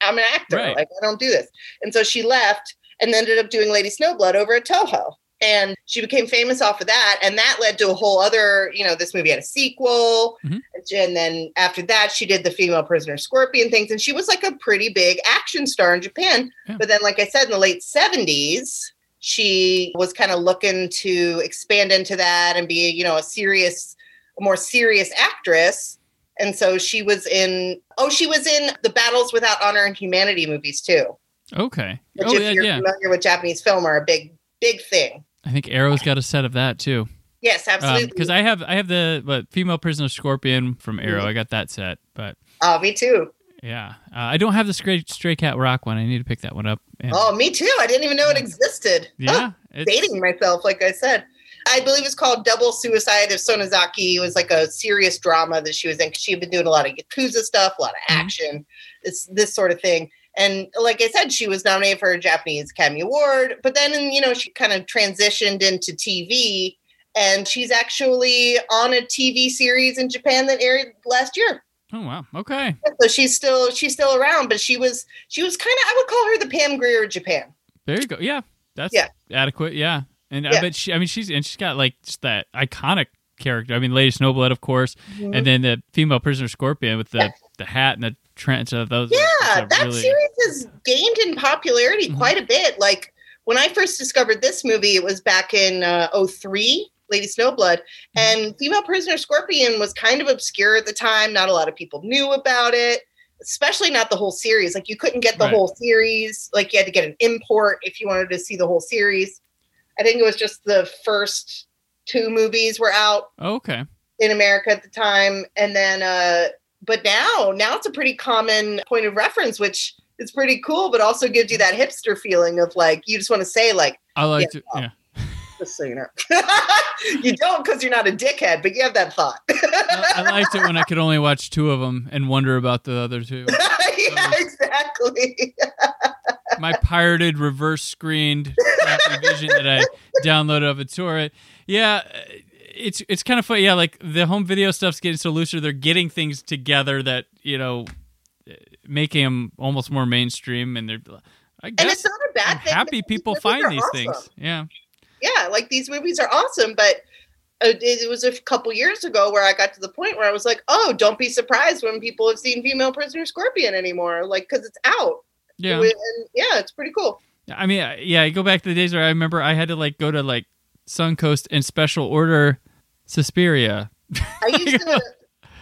Speaker 3: i'm an actor
Speaker 2: Right.
Speaker 3: like i don't do this and so she left and ended up doing lady snowblood over at toho and she became famous off of that and that led to a whole other you know this movie had a sequel
Speaker 2: Mhm.
Speaker 3: and then after that she did the female prisoner scorpion things and she was like a pretty big action star in japan
Speaker 2: Yeah.
Speaker 3: but then like i said in the late 70s she was kind of looking to expand into that and be you know a serious a more serious actress. And so she was in, oh, she was in the Battles Without Honor and Humanity movies too.
Speaker 2: Okay.
Speaker 3: Which,
Speaker 2: oh
Speaker 3: if
Speaker 2: yeah,
Speaker 3: you're
Speaker 2: yeah.
Speaker 3: familiar with Japanese film, are a big, big thing.
Speaker 2: I think Arrow's got a set of that too.
Speaker 3: Yes, absolutely.
Speaker 2: Because I have I have the what, female prisoner scorpion from Arrow.
Speaker 3: Mhm.
Speaker 2: I got that set, but
Speaker 3: oh, me too.
Speaker 2: yeah, uh, I don't have the stray, stray cat rock one. I need to pick that one up. And,
Speaker 3: Oh, me too. I didn't even know it existed.
Speaker 2: yeah,
Speaker 3: dating myself, like I said. I believe it's called Double Suicide of Sonezaki. It was like a serious drama that she was in. She had been doing a lot of Yakuza stuff, a lot of
Speaker 2: Mhm.
Speaker 3: action, it's this sort of thing. And like I said, she was nominated for a Japanese Academy Award, but then, you know, she kind of transitioned into TV. And she's actually on a TV series in Japan that aired last year.
Speaker 2: Oh wow. Okay.
Speaker 3: So she's still she's still around, but she was she was kind of I would call her the Pam Grier of Japan.
Speaker 2: There you go. Yeah, that's
Speaker 3: Yeah.
Speaker 2: adequate. Yeah, and I bet she. I mean, she's and she's got like just that iconic character. I mean, Lady Snowblood, of course, mm-hmm. and then the female prisoner scorpion with the
Speaker 3: Yeah.
Speaker 2: the hat and the trench. Uh, those.
Speaker 3: Yeah, that
Speaker 2: really-
Speaker 3: series has gained in popularity
Speaker 2: Mhm.
Speaker 3: quite a bit. Like when I first discovered this movie, it was back in uh, 03, Lady Snowblood,
Speaker 2: Mm-hmm.
Speaker 3: and Female Prisoner Scorpion was kind of obscure at the time. Not a lot of people knew about it, especially not the whole series. Like you couldn't get the
Speaker 2: Right.
Speaker 3: whole series. Like you had to get an import if you wanted to see the whole series. I think it was just the first two movies were out
Speaker 2: Oh, okay.
Speaker 3: in America at the time. And then, uh, but now, now it's a pretty common point of reference, which is pretty cool, but also gives you that hipster feeling of like, you just want to say, like,
Speaker 2: I like
Speaker 3: Yeah.
Speaker 2: to. Yeah.
Speaker 3: just so you know. you don't because you're not a dickhead, but you have that thought.
Speaker 2: I, I liked it when I could only watch two of them and wonder about the other two.
Speaker 3: yeah, exactly.
Speaker 2: My pirated, reverse screened vision that I downloaded of a tour Yeah, it's it's kind of funny. Yeah, like the home video stuff's getting so looser. They're getting things together that you know, making them almost more mainstream. And they're, I
Speaker 3: and
Speaker 2: guess,
Speaker 3: it's not a bad
Speaker 2: I'm
Speaker 3: thing.
Speaker 2: happy people find these
Speaker 3: awesome.
Speaker 2: things. Yeah.
Speaker 3: yeah, like these movies are awesome, but uh, it, it was a couple years ago where I got to the point where I was like, oh, don't be surprised when people have seen Female Prisoner Scorpion anymore, like because it's out.
Speaker 2: Yeah.
Speaker 3: And yeah, it's pretty cool.
Speaker 2: I mean, yeah, I go back to the days where I remember I had to like go to like Suncoast and special order Suspiria.
Speaker 3: I used to,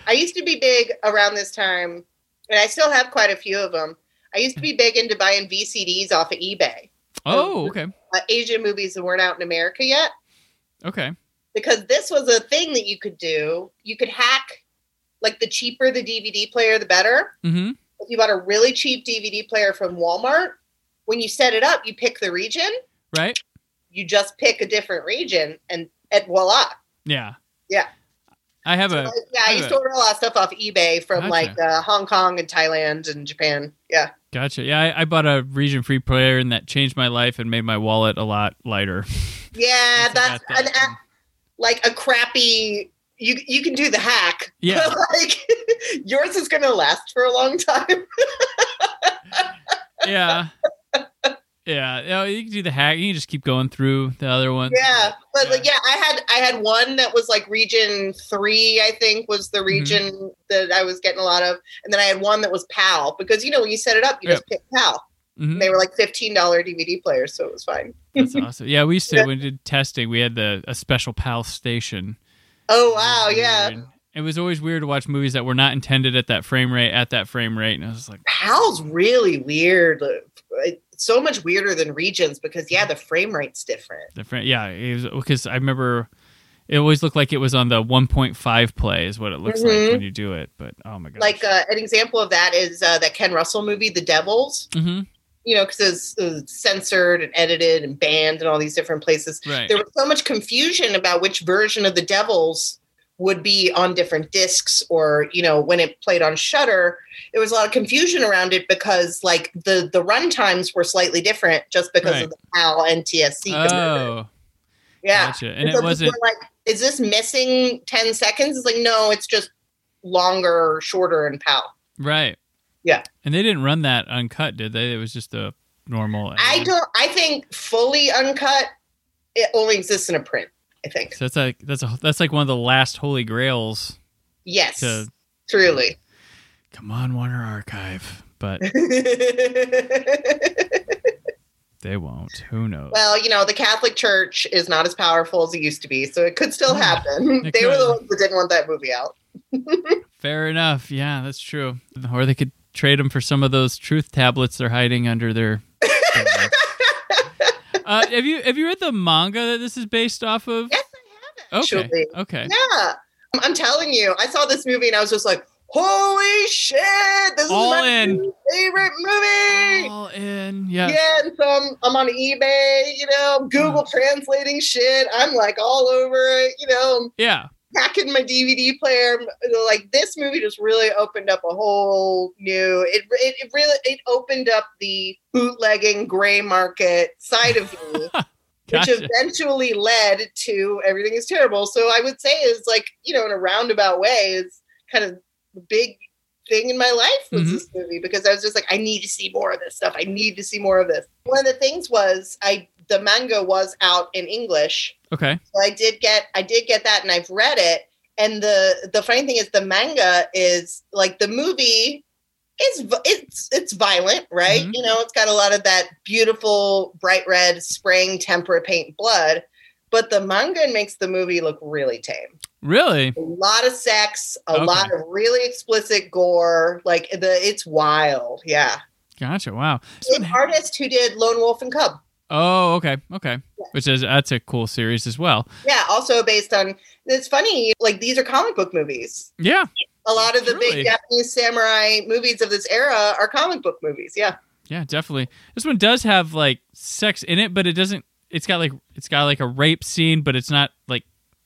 Speaker 3: I used to be big around this time, and I still have quite a few of them. I used to be big into buying VCDs off of eBay,
Speaker 2: Oh, okay.
Speaker 3: uh, Asian movies that weren't out in America yet,
Speaker 2: Okay.
Speaker 3: because this was a thing that you could do. You could hack, like the cheaper the DVD player, the better.
Speaker 2: Mm-hmm.
Speaker 3: If you bought a really cheap DVD player from Walmart, when you set it up, you pick the region.
Speaker 2: Right?
Speaker 3: You just pick a different region, and and voila.
Speaker 2: Yeah.
Speaker 3: Yeah.
Speaker 2: I have
Speaker 3: So,
Speaker 2: a
Speaker 3: yeah, I
Speaker 2: I
Speaker 3: used to order a lot of stuff off eBay from
Speaker 2: Gotcha.
Speaker 3: like uh, Hong Kong and Thailand and Japan. Yeah.
Speaker 2: gotcha. Yeah, I, I bought a region free player and that changed my life and made my wallet a lot lighter.
Speaker 3: Yeah,
Speaker 2: that's I
Speaker 3: that's
Speaker 2: that.
Speaker 3: an, a, like a crappy. You you can do the hack.
Speaker 2: Yeah.
Speaker 3: but, like yours is going to last for a long time.
Speaker 2: yeah. Yeah, you, know, you can do the hack. You can just keep going through the other ones.
Speaker 3: yeah, but
Speaker 2: Yeah.
Speaker 3: like yeah, I had I had one that was like region three. I think was
Speaker 2: Mm-hmm.
Speaker 3: the region that I was getting a lot of, and then I had one that was PAL because you know when you set it up, you
Speaker 2: Yeah.
Speaker 3: just pick PAL.
Speaker 2: Mhm.
Speaker 3: They were like fifteen dollar DVD players, so it was fine.
Speaker 2: That's awesome. Yeah, we used to when we did testing, we had the a special PAL station.
Speaker 3: Oh wow, yeah.
Speaker 2: It was always weird to watch movies that were not intended at that frame rate at that frame rate, and I was like,
Speaker 3: PAL's really weird. It's so much weirder than regions because yeah, the frame rate's different.
Speaker 2: the frame. Yeah, because I remember it always looked like it was on the 1.5 play is what it looks like
Speaker 3: Mhm.
Speaker 2: when you do it. But oh my god,
Speaker 3: Like uh, an example of that is uh, that Ken Russell movie, The Devils.
Speaker 2: hmm
Speaker 3: You know, because it's, it's censored and edited and banned in all these different places.
Speaker 2: right,
Speaker 3: There was so much confusion about which version of The Devils would be on different discs or you know when it played on Shudder there was a lot of confusion around it because like the the run times were slightly different just because
Speaker 2: Right.
Speaker 3: of the PAL NTSC converter.
Speaker 2: oh,
Speaker 3: yeah
Speaker 2: gotcha. And
Speaker 3: so
Speaker 2: it wasn't.
Speaker 3: like, is this missing 10 seconds? It's like, no, it's just longer, or shorter in PAL.
Speaker 2: Right.
Speaker 3: Yeah.
Speaker 2: And they didn't run that uncut, did they? It was just a normal.
Speaker 3: I don't, I think fully uncut, it only exists in a print, I think.
Speaker 2: So that's like that's a that's like one of the last holy grails.
Speaker 3: Yes,
Speaker 2: To
Speaker 3: truly.
Speaker 2: come on, Warner Archive. But They won't. Who knows?
Speaker 3: Well, you know, the Catholic Church is not as powerful as it used to be, so it could still happen.
Speaker 2: It
Speaker 3: they were the ones that didn't want that movie out.
Speaker 2: Fair enough. Yeah, that's true. Or they could trade them for some of those truth tablets they're hiding under their. uh, have you have you read the manga that this is based off of?
Speaker 3: Yes, I have
Speaker 2: Okay.
Speaker 3: actually.
Speaker 2: Okay.
Speaker 3: Yeah. I'm telling you, I saw this movie and I was just like, holy shit, this
Speaker 2: All
Speaker 3: is my
Speaker 2: in.
Speaker 3: favorite movie.
Speaker 2: All in. Yeah.
Speaker 3: Yeah, and so I'm, I'm on eBay, you know, Google
Speaker 2: Mm.
Speaker 3: translating shit. I'm like all over it, you know,
Speaker 2: Yeah.
Speaker 3: Packing my DVD player. Like this movie just really opened up a whole new. It it, it really it opened up the bootlegging gray market side of me,
Speaker 2: Gotcha.
Speaker 3: which eventually led to everything is terrible. So I would say is like you know in a roundabout way is kind of the big thing in my life was
Speaker 2: Mhm.
Speaker 3: this movie because I was just like I need to see more of this stuff. I need to see more of this. One of the things was I the manga was out in English
Speaker 2: Okay.
Speaker 3: so I did get I did get that and I've read it. And the the funny thing is the manga is like the movie is it's it's violent, right?
Speaker 2: Mhm.
Speaker 3: You know, it's got a lot of that beautiful bright red spraying tempera paint blood, but the manga makes the movie look really tame.
Speaker 2: Really?
Speaker 3: A lot of sex, a
Speaker 2: Okay.
Speaker 3: lot of really explicit gore, like the it's wild. Yeah.
Speaker 2: Gotcha. Wow.
Speaker 3: The artist who did Lone Wolf and Cub.
Speaker 2: Oh, okay. Okay. Which is that's a cool series as well.
Speaker 3: Yeah, also based on it's funny, like these are comic book movies.
Speaker 2: Yeah.
Speaker 3: a lot of the
Speaker 2: Truly.
Speaker 3: big Japanese samurai movies of this era are comic book movies. Yeah.
Speaker 2: Yeah, definitely. This one does have like sex in it, but it doesn't it's got like it's got like a rape scene, but it's not like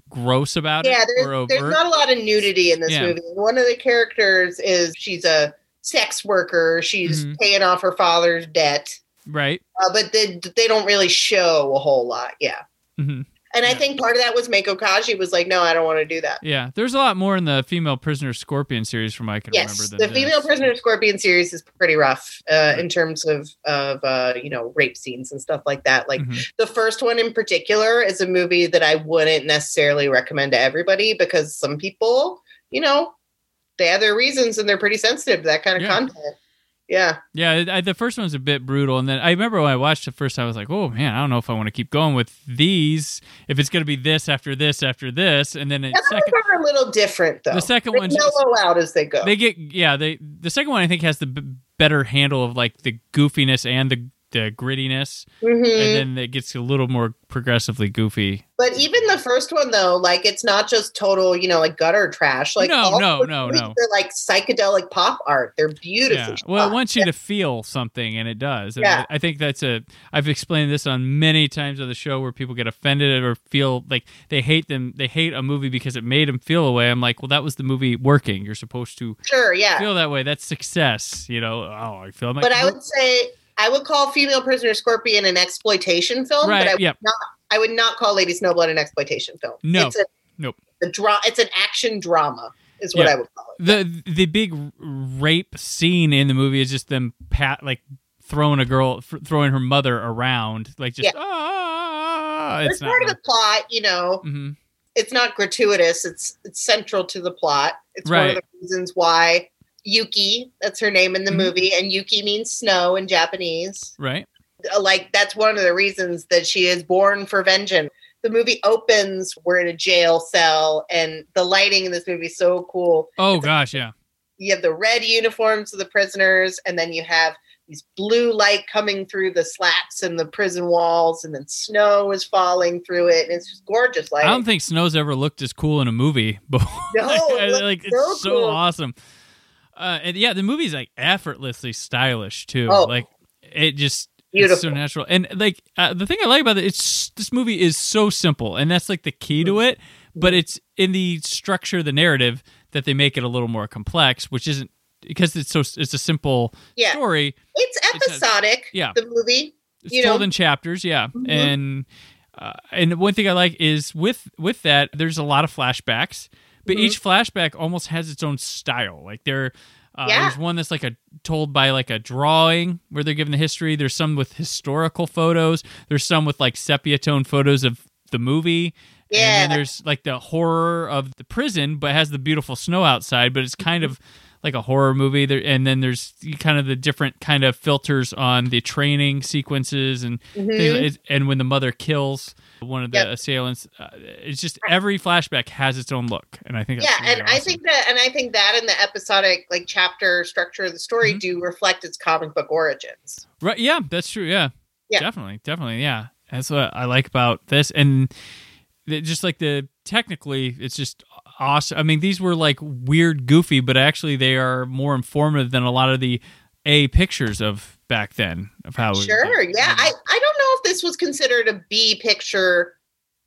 Speaker 2: gross about
Speaker 3: Yeah,
Speaker 2: it Yeah,
Speaker 3: there's, there's not a lot of nudity in this
Speaker 2: Yeah.
Speaker 3: movie. One of the characters is she's a sex worker. She's
Speaker 2: Mhm.
Speaker 3: paying off her father's debt,
Speaker 2: right.
Speaker 3: uh, but they, they don't really show a whole lot. Yeah.
Speaker 2: hmm
Speaker 3: And I think part of that was Meiko Kaji was like, no, I don't want to do that.
Speaker 2: Yeah. There's a lot more in the female prisoner scorpion series from I can
Speaker 3: Yes,
Speaker 2: remember
Speaker 3: the
Speaker 2: than
Speaker 3: female prisoner scorpion series is pretty rough uh, in terms of of uh, you know rape scenes and stuff like that. Like
Speaker 2: Mhm.
Speaker 3: the first one in particular is a movie that I wouldn't necessarily recommend to everybody because some people, you know, they have their reasons and they're pretty sensitive to that kind of
Speaker 2: Yeah.
Speaker 3: content. Yeah,
Speaker 2: Yeah, I, the first one's a bit brutal, and then I remember when I watched it first, I was like, "Oh man, I don't know if I want to keep going with these. If it's going to be this after this after this, and then
Speaker 3: the
Speaker 2: second,
Speaker 3: are a little different though.
Speaker 2: the second one's
Speaker 3: mellow out as they go.
Speaker 2: they get yeah they the second one I think has the b- better handle of like the goofiness and the the grittiness,
Speaker 3: Mhm.
Speaker 2: and then it gets a little more progressively goofy.
Speaker 3: But even the first one, though, like it's not just total, you know, like gutter trash. Like
Speaker 2: No, no, no, no.
Speaker 3: They're like psychedelic pop art. They're beautiful.
Speaker 2: Yeah. Well, it wants you to feel something, and it does. And
Speaker 3: Yeah.
Speaker 2: I, I think that's a. I've explained this on many times on the show where people get offended or feel like they hate them. They hate a movie because it made them feel a way. I'm like, well, that was the movie working. You're supposed to
Speaker 3: Sure, yeah.
Speaker 2: feel that way. That's success. You know. Oh, I feel like.
Speaker 3: but I would say I would call Female Prisoner Scorpion an exploitation film.
Speaker 2: Right,
Speaker 3: But I would
Speaker 2: yep.
Speaker 3: not. I would not call Lady Snowblood an exploitation film.
Speaker 2: No,
Speaker 3: It's a,
Speaker 2: nope.
Speaker 3: A dra- It's an action drama. Is what
Speaker 2: Yeah.
Speaker 3: I would call it.
Speaker 2: the the big rape scene in the movie is just them pat like throwing a girl throwing her mother around like just
Speaker 3: Yeah.
Speaker 2: ah
Speaker 3: It's,
Speaker 2: it's not
Speaker 3: part of the plot, you know.
Speaker 2: Mhm.
Speaker 3: It's not gratuitous. It's it's central to the plot. It's one of the reasons why Yuki, that's her name in the
Speaker 2: Mhm.
Speaker 3: movie, and Yuki means snow in Japanese.
Speaker 2: right
Speaker 3: like that's one of the reasons that she is born for vengeance. The movie opens, we're in a jail cell, and the lighting in this movie is so cool.
Speaker 2: oh gosh yeah
Speaker 3: You have the red uniforms of the prisoners, and then you have these blue light coming through the slats and the prison walls, and then snow is falling through it, and it's just gorgeous
Speaker 2: Like
Speaker 3: I
Speaker 2: don't think Snow's ever looked as cool in a movie before.
Speaker 3: No, it
Speaker 2: like it's
Speaker 3: so
Speaker 2: so
Speaker 3: cool.
Speaker 2: awesome. Uh, and yeah, the movie's like effortlessly stylish too.
Speaker 3: Oh.
Speaker 2: Like it just
Speaker 3: Beautiful.
Speaker 2: it's so natural. And like uh, the thing I like about it, it's this movie is so simple, and that's like the key to it. But it's in the structure of the narrative that they make it a little more complex, which isn't because it's so it's a simple
Speaker 3: yeah,
Speaker 2: story.
Speaker 3: it's episodic.
Speaker 2: yeah.
Speaker 3: the movie.
Speaker 2: It's
Speaker 3: You
Speaker 2: told
Speaker 3: know?
Speaker 2: in chapters, yeah.
Speaker 3: Mhm.
Speaker 2: And uh, and one thing I like is with with that, there's a lot of flashbacks, but
Speaker 3: Mhm.
Speaker 2: each flashback almost has its own style. Like there, uh,
Speaker 3: Yeah.
Speaker 2: there's one that's like a told by like a drawing where they're given the history. There's some with historical photos. There's some with like sepia tone photos of the movie. And
Speaker 3: Yeah.
Speaker 2: then there's like the horror of the prison, but has the beautiful snow outside. But it's kind of like a horror movie there and then there's kind of the different kind of filters on the training sequences and things, and when the mother kills one of the
Speaker 3: Mm-hmm. Yep.
Speaker 2: assailants uh, it's just every flashback has its own look and i think that's
Speaker 3: yeah, and I think that, and I think that and the episodic like chapter structure of the story
Speaker 2: Mm-hmm.
Speaker 3: do reflect its comic book origins.
Speaker 2: Right. Yeah, that's true. Yeah.
Speaker 3: Yeah.
Speaker 2: Definitely. Definitely. Yeah. That's what I like about this. And just like the technically, it's just awesome. I mean, these were like weird, goofy, but actually they are more informative than a lot of the A pictures of back then of how.
Speaker 3: Sure, yeah. I, I don't know if this was considered a B picture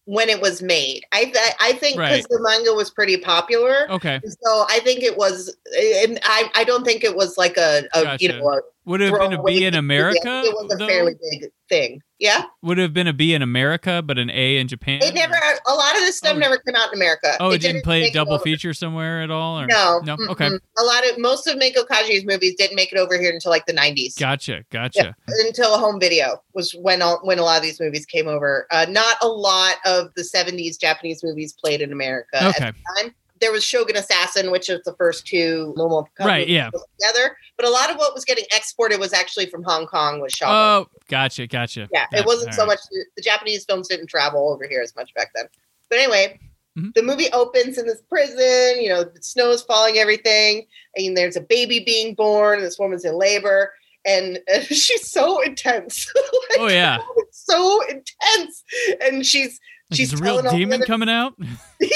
Speaker 3: when it was made. I I, I think because
Speaker 2: Right.
Speaker 3: the manga was pretty popular.
Speaker 2: Okay.
Speaker 3: So I think it was, and I, I don't think it was like a, a you know, a
Speaker 2: Would it have been a
Speaker 3: throwaway
Speaker 2: in. America?
Speaker 3: It was a
Speaker 2: though?
Speaker 3: fairly big thing. Yeah,
Speaker 2: Would it have been a B in America, but an A in Japan?
Speaker 3: it never. A lot of this stuff
Speaker 2: Oh.
Speaker 3: never came out in America.
Speaker 2: Oh, it, didn't play
Speaker 3: make it
Speaker 2: double feature somewhere at all? Or?
Speaker 3: No,
Speaker 2: No.
Speaker 3: mm-mm.
Speaker 2: Okay.
Speaker 3: A lot of most of Meiko Kaji's movies didn't make it over here until like the nineties.
Speaker 2: Gotcha. Gotcha.
Speaker 3: until home video was when all, when a lot of these movies came over. Uh, not a lot of the '70s Japanese movies played in America at
Speaker 2: Okay.
Speaker 3: the time. There was Shogun Assassin, which is the first two Momo
Speaker 2: Right, yeah.
Speaker 3: together. But a lot of what was getting exported was actually from Hong Kong. Was shot.
Speaker 2: Oh, gotcha. Gotcha.
Speaker 3: yeah,
Speaker 2: Gotcha.
Speaker 3: it wasn't
Speaker 2: All
Speaker 3: so
Speaker 2: right.
Speaker 3: much. The Japanese films didn't travel over here as much back then. But anyway.
Speaker 2: Mhm.
Speaker 3: The movie opens in this prison, you know, the snow is falling, everything, and there's a baby being born. And this woman's in labor, and, she's so intense. Like,
Speaker 2: Oh, yeah.
Speaker 3: it's so intense. And she's
Speaker 2: Like,
Speaker 3: she's
Speaker 2: a real
Speaker 3: telling all the
Speaker 2: demon
Speaker 3: other-
Speaker 2: coming out?
Speaker 3: yeah,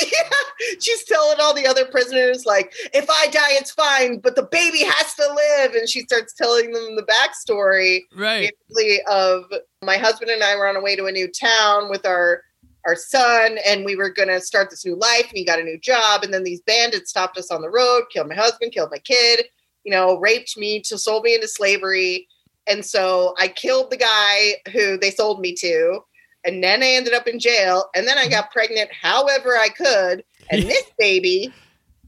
Speaker 3: she's telling all the other prisoners like, if I die, it's fine, but the baby has to live. And she starts telling them the backstory
Speaker 2: right.
Speaker 3: basically of my husband and I were on our way to a new town with our our son and we were going to start this new life and he got a new job and then these bandits stopped us on the road killed my husband killed my kid you know raped me to sold me into slavery and so I killed the guy who they sold me to and then I ended up in jail and then I got pregnant however I could and this baby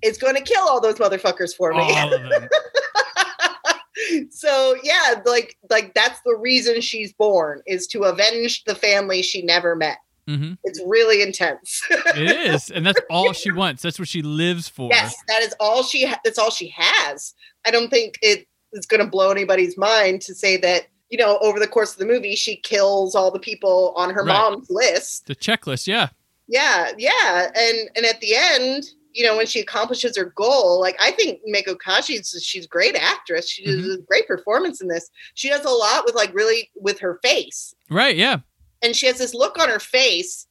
Speaker 3: is going to kill all those motherfuckers for me
Speaker 2: All of them.
Speaker 3: so yeah like like that's the reason she's born is to avenge the family she never met
Speaker 2: hmm
Speaker 3: it's really intense
Speaker 2: It is, and that's all she wants. That's what she lives for.
Speaker 3: yes that is all she ha- that's all she has i don't think it is going to blow anybody's mind to say that you know over the course of the movie she kills all the people on her
Speaker 2: Right.
Speaker 3: mom's list
Speaker 2: The checklist, yeah.
Speaker 3: yeah yeah and and at the end you know when she accomplishes her goal like i think Meiko Kaji's she's a great actress she does
Speaker 2: Mm-hmm.
Speaker 3: a great performance in this she does a lot with like really with her face
Speaker 2: Right, yeah.
Speaker 3: and she has this look on her face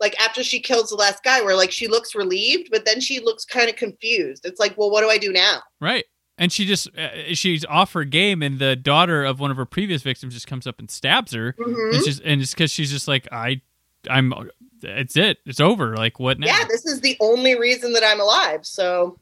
Speaker 3: like after she kills the last guy where like she looks relieved but then she looks kind of confused it's like well what do i do now
Speaker 2: Right. And she just uh, she's off her game, and the daughter of one of her previous victims just comes up and stabs her.
Speaker 3: Mhm.
Speaker 2: It's just and it's because she's just like I, I'm. It's it. It's over. Like what now?
Speaker 3: yeah this is the only reason that i'm alive so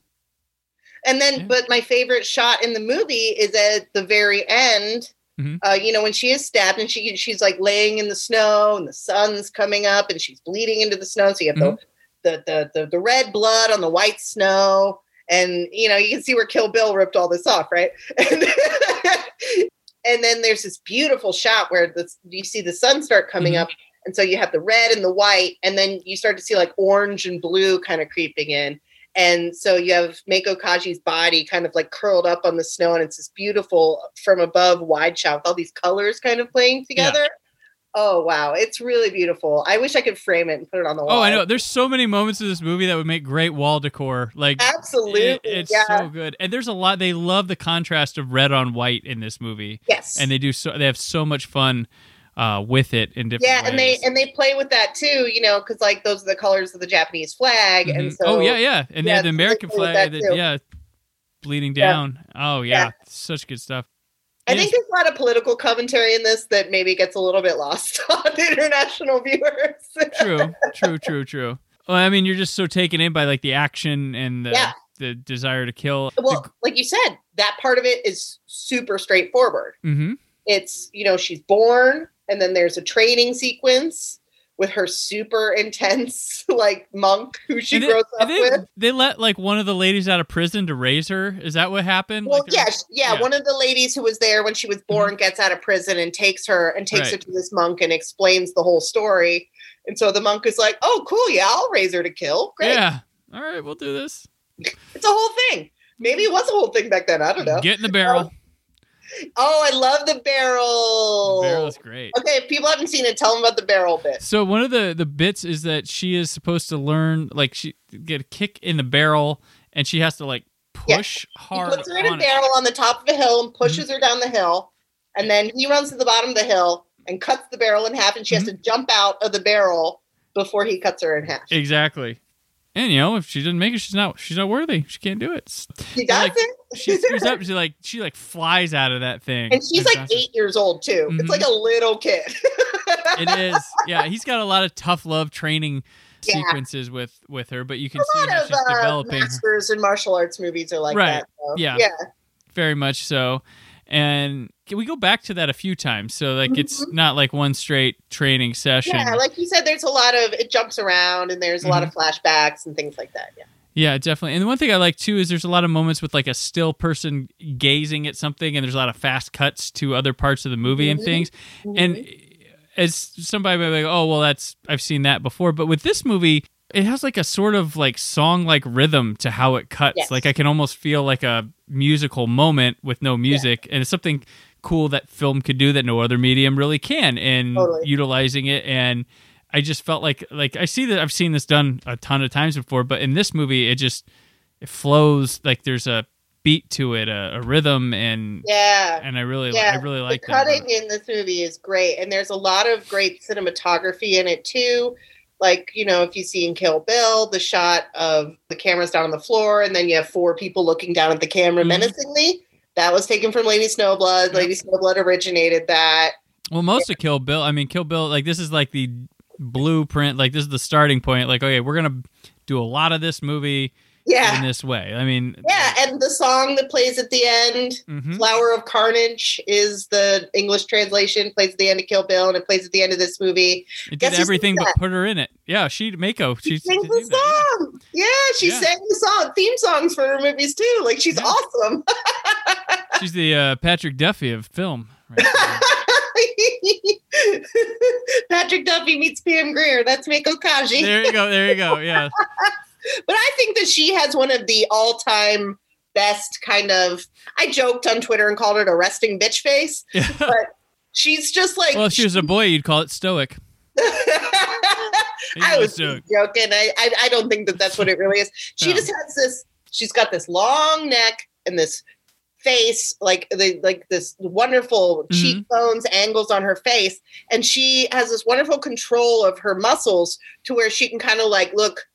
Speaker 3: and then
Speaker 2: Yeah.
Speaker 3: but my favorite shot in the movie is at the very end
Speaker 2: Mhm.
Speaker 3: uh, you know when she is stabbed and she she's like laying in the snow and the sun's coming up and she's bleeding into the snow so you have
Speaker 2: Mm-hmm.
Speaker 3: the, the, the the the red blood on the white snow and you know you can see where kill bill ripped all this off right? And, and then there's this beautiful shot where the, you see the sun start coming
Speaker 2: Mhm.
Speaker 3: up and so you have the red and the white and then you start to see like orange and blue kind of creeping in. And so you have Meiko Kaji's body kind of like curled up on the snow and it's this beautiful from above wide shot with all these colors kind of playing together oh wow it's really beautiful i wish i could frame it and put it on the wall
Speaker 2: Oh, I know. There's so many moments in this movie that would make great wall decor. Like
Speaker 3: absolutely
Speaker 2: it- it's
Speaker 3: yeah
Speaker 2: so good. And there's a lot. They love the contrast of red on white in this movie,
Speaker 3: yes
Speaker 2: and they do so. They have so much fun uh, with it in different.
Speaker 3: yeah and they and they play with that too you know because like those are the colors of the japanese flag and
Speaker 2: Mhm.
Speaker 3: so
Speaker 2: oh yeah, yeah, and they
Speaker 3: yeah,
Speaker 2: have the American flag.
Speaker 3: that
Speaker 2: yeah, bleeding
Speaker 3: Yeah.
Speaker 2: down. Oh yeah,
Speaker 3: Yeah.
Speaker 2: such good stuff.
Speaker 3: I think there's a lot of political commentary in this that maybe gets a little bit lost on international viewers.
Speaker 2: true, true, true, true. Well, I mean, you're just so taken in by like the action and the,
Speaker 3: Yeah.
Speaker 2: the desire to kill.
Speaker 3: well, like you said, that part of it is super straightforward.
Speaker 2: hmm
Speaker 3: It's, you know, she's born and then there's a training sequence with her super intense like monk who she
Speaker 2: and they,
Speaker 3: grows up
Speaker 2: they,
Speaker 3: with.
Speaker 2: they let like one of the ladies out of prison to raise her. Is that what happened?
Speaker 3: Well,
Speaker 2: Like,
Speaker 3: yeah,
Speaker 2: was-
Speaker 3: yeah,
Speaker 2: yeah.
Speaker 3: One of the ladies who was there when she was mm-hmm. born gets out of prison and takes her and takes her to this monk and explains the whole story. And so the monk is like, "Oh, cool, yeah, I'll raise her to kill. Great."
Speaker 2: Yeah. All right, we'll do this.
Speaker 3: It's a whole thing. Maybe it was a whole thing back then. I don't know.
Speaker 2: Get in the barrel.
Speaker 3: Oh, I love the barrel.
Speaker 2: The barrel is great.
Speaker 3: Okay, if people haven't seen it, tell them about the barrel bit.
Speaker 2: So one of the the bits is that she is supposed to learn like she get a kick in the barrel and she has to like
Speaker 3: Yeah.
Speaker 2: push
Speaker 3: He puts her in a
Speaker 2: on it.
Speaker 3: barrel on the top of a hill and pushes
Speaker 2: Mm-hmm.
Speaker 3: her down the hill, and then he runs to the bottom of the hill and cuts the barrel in half, and she has
Speaker 2: Mm-hmm.
Speaker 3: to jump out of the barrel before he cuts her in half.
Speaker 2: Exactly. And you know, if she doesn't make it, she's not she's not worthy. She can't do it.
Speaker 3: He does
Speaker 2: like,
Speaker 3: it.
Speaker 2: She screws up. She like she like flies out of that thing.
Speaker 3: and she's like eight years old too.
Speaker 2: Mhm.
Speaker 3: It's like a little kid.
Speaker 2: It is. Yeah, he's got a lot of tough love training
Speaker 3: Yeah.
Speaker 2: sequences with with her, but you can
Speaker 3: a
Speaker 2: see
Speaker 3: lot
Speaker 2: how
Speaker 3: of
Speaker 2: she's
Speaker 3: uh,
Speaker 2: developing her.
Speaker 3: masters and martial arts movies are like
Speaker 2: Right.
Speaker 3: that. so,
Speaker 2: Yeah.
Speaker 3: yeah.
Speaker 2: very much so. And can we go back to that a few times? So like it's
Speaker 3: Mm-hmm.
Speaker 2: not like one straight training session.
Speaker 3: Yeah, like you said, there's a lot of it jumps around and there's a lot of
Speaker 2: Mm-hmm.
Speaker 3: flashbacks and things like that. Yeah.
Speaker 2: Yeah, definitely. And the one thing I like too is there's a lot of moments with like a still person gazing at something, and there's a lot of fast cuts to other parts of the movie and
Speaker 3: Mhm.
Speaker 2: things. And as somebody might be like, oh well, that's I've seen that before, but with this movie, it has like a sort of like song like rhythm to how it cuts.
Speaker 3: Yes.
Speaker 2: Like I can almost feel like a musical moment with no music, and it's something cool that film could do that no other medium really can, and
Speaker 3: Totally.
Speaker 2: utilizing it and. I just felt like like I see that I've seen this done a ton of times before, but in this movie it just it flows like there's a beat to it, a, a rhythm, and
Speaker 3: Yeah.
Speaker 2: and I really
Speaker 3: Yeah,
Speaker 2: I really
Speaker 3: the
Speaker 2: like that.
Speaker 3: cutting in this movie is great, and there's a lot of great cinematography in it too. Like you know, if you see in Kill Bill, the shot of the cameras down on the floor, and then you have four people looking down at the camera
Speaker 2: Mhm.
Speaker 3: menacingly. That was taken from Lady Snowblood.
Speaker 2: Yep.
Speaker 3: Lady Snowblood originated that.
Speaker 2: Well, most of Kill Bill, I mean Kill Bill, like this is like the blueprint, like this is the starting point. Like okay, we're gonna do a lot of this movie
Speaker 3: Yeah,
Speaker 2: in this way. I mean,
Speaker 3: yeah, and the song that plays at the end,
Speaker 2: mhm.
Speaker 3: "Flower of Carnage," is the English translation. Plays at the end of Kill Bill, and it plays at the end of this movie.
Speaker 2: it
Speaker 3: guess
Speaker 2: did everything but put her in it. Yeah, she Meiko,
Speaker 3: She
Speaker 2: she's
Speaker 3: sings the song. Yeah, she
Speaker 2: Yeah.
Speaker 3: sang the song, theme songs for her movies too. Like she's
Speaker 2: Yeah.
Speaker 3: awesome.
Speaker 2: She's the uh, Patrick Duffy of film. Right
Speaker 3: Patrick Duffy meets Pam Grier. That's Meiko Kaji.
Speaker 2: there you go. There you go. Yeah.
Speaker 3: But I think that she has one of the all-time best kind of. I joked on Twitter and called it a resting bitch face. But she's just like.
Speaker 2: well, if she was a boy, you'd call it stoic.
Speaker 3: I was joking. I, I I don't think that that's what it really is. She
Speaker 2: No.
Speaker 3: just has this. She's got this long neck and this face, like the like this wonderful
Speaker 2: Mhm.
Speaker 3: cheekbones, angles on her face, and she has this wonderful control of her muscles to where she can kind of like look.